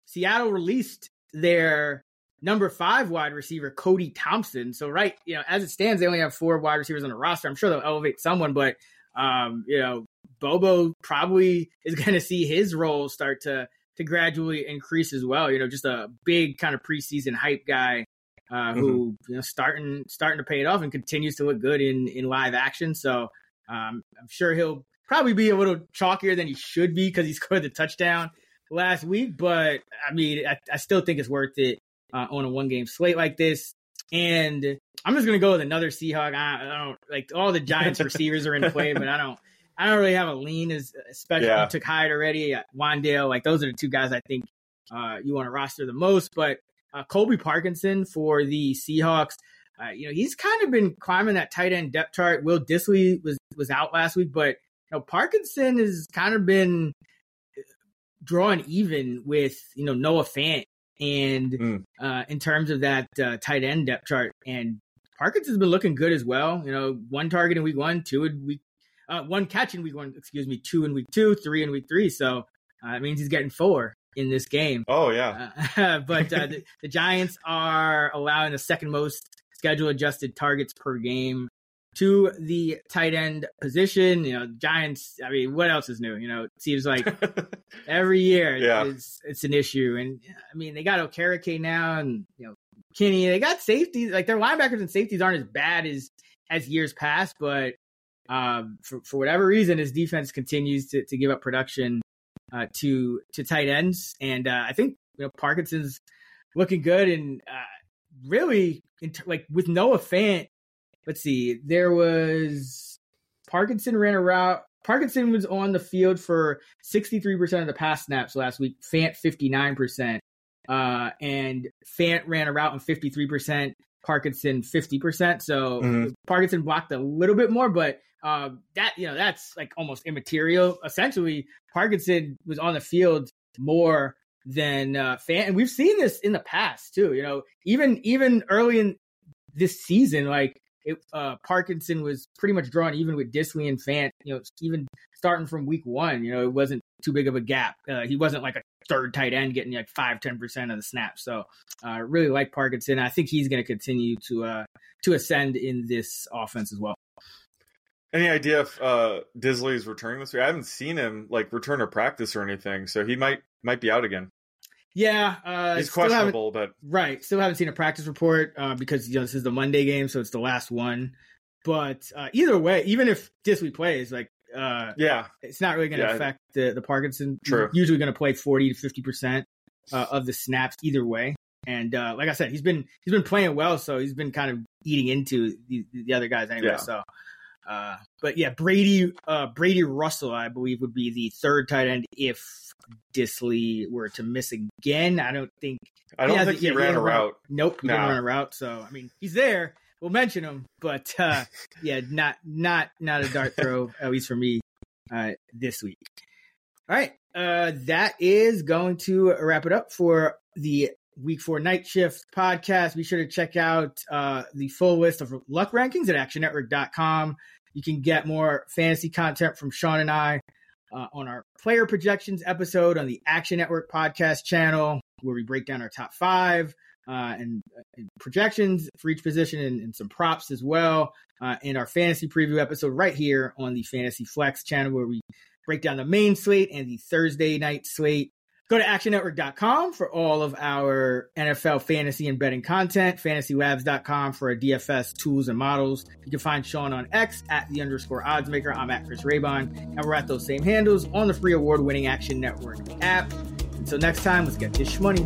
Seattle released their number five wide receiver, Cody Thompson. So, right, you know, as it stands, they only have four wide receivers on the roster. I'm sure they'll elevate someone, but, um, you know, Bobo probably is going to see his role start to to gradually increase as well. You know, just a big kind of preseason hype guy uh, who you know starting starting to pay it off and continues to look good in in live action. So um, I'm sure he'll probably be a little chalkier than he should be because he scored the touchdown last week. But I mean, I, I still think it's worth it uh, on a one game slate like this. And I'm just gonna go with another Seahawk. I, I don't like all the Giants receivers are in play, but I don't. I don't really have a lean as especially Yeah. you took Hyatt already. Uh, Wan'Dale, like those are the two guys I think uh, you want to roster the most. But uh, Colby Parkinson for the Seahawks, uh, you know, he's kind of been climbing that tight end depth chart. Will Dissly was was out last week, but you know, Parkinson has kind of been drawing even with you know Noah Fant and Mm. uh, in terms of that uh, tight end depth chart. And Parkinson's been looking good as well. You know, one target in week one, two in week, uh, one catch in week one, excuse me, two in week two, three in week three. So uh, it means he's getting four in this game. Oh yeah. Uh, but uh, the, the Giants are allowing the second most schedule adjusted targets per game to the tight end position. You know, Giants. I mean, what else is new? You know, it seems like every year Yeah. it's it's an issue. And I mean, they got Okereke now, and you know, Kenny. They got safeties. Like their linebackers and safeties aren't as bad as as years past, but um, for for whatever reason, his defense continues to to give up production uh, to to tight ends, and uh, I think you know Parkinson's looking good, and uh, really in ter- like with Noah Fant. Let's see, there was Parkinson ran a route. Parkinson was on the field for 63% of the pass snaps last week, Fant 59%. Uh, and Fant ran a route on 53%, Parkinson 50%. So Mhm. Parkinson blocked a little bit more, but uh, that, you know, that's like almost immaterial. Essentially, Parkinson was on the field more than uh, Fant. And we've seen this in the past too, you know, even, even early in this season, like it, uh, Parkinson was pretty much drawn even with Dissly and Fant. You know, even starting from week one, you know, it wasn't too big of a gap. Uh, he wasn't like a third tight end getting like five, 10 percent of the snaps. So I uh, really like Parkinson. I think he's going to continue to uh, to ascend in this offense as well. Any idea if uh, is returning this week? I haven't seen him like return to practice or anything, so he might might be out again. Yeah, uh, he's questionable, but right. Still haven't seen a practice report uh, because you know this is the Monday game, so it's the last one. But uh, either way, even if Dissly plays, like uh, yeah, it's not really going to yeah. affect the the Parkinson. True. He's usually going to play forty to fifty percent uh, of the snaps either way. And uh, like I said, he's been he's been playing well, so he's been kind of eating into the, the other guys anyway. Yeah. So uh, but yeah, Brady uh, Brady Russell, I believe, would be the third tight end if Dissly were to miss again. I don't think. I don't think he, yeah, ran he a route. route. Nope, he nah. didn't run a route. So I mean, he's there. We'll mention him, but uh, yeah, not not not a dart throw at least for me uh, this week. All right, uh, that is going to wrap it up for the week four night shift podcast. Be sure to check out uh, the full list of luck rankings at actionnetwork.com. You can get more fantasy content from Sean and I uh, on our player projections episode on the Action Network podcast channel, where we break down our top five uh, and, and, projections for each position and, and some props as well. Uh, and our fantasy preview episode right here on the Fantasy Flex channel, where we break down the main slate and the Thursday night slate. Go to actionnetwork.com for all of our NFL fantasy and betting content, fantasylabs.com for our DFS tools and models. You can find Sean on X at the underscore oddsmaker. I'm at Chris Raybon, and we're at those same handles on the free award winning Action Network app. Until next time, let's get this money.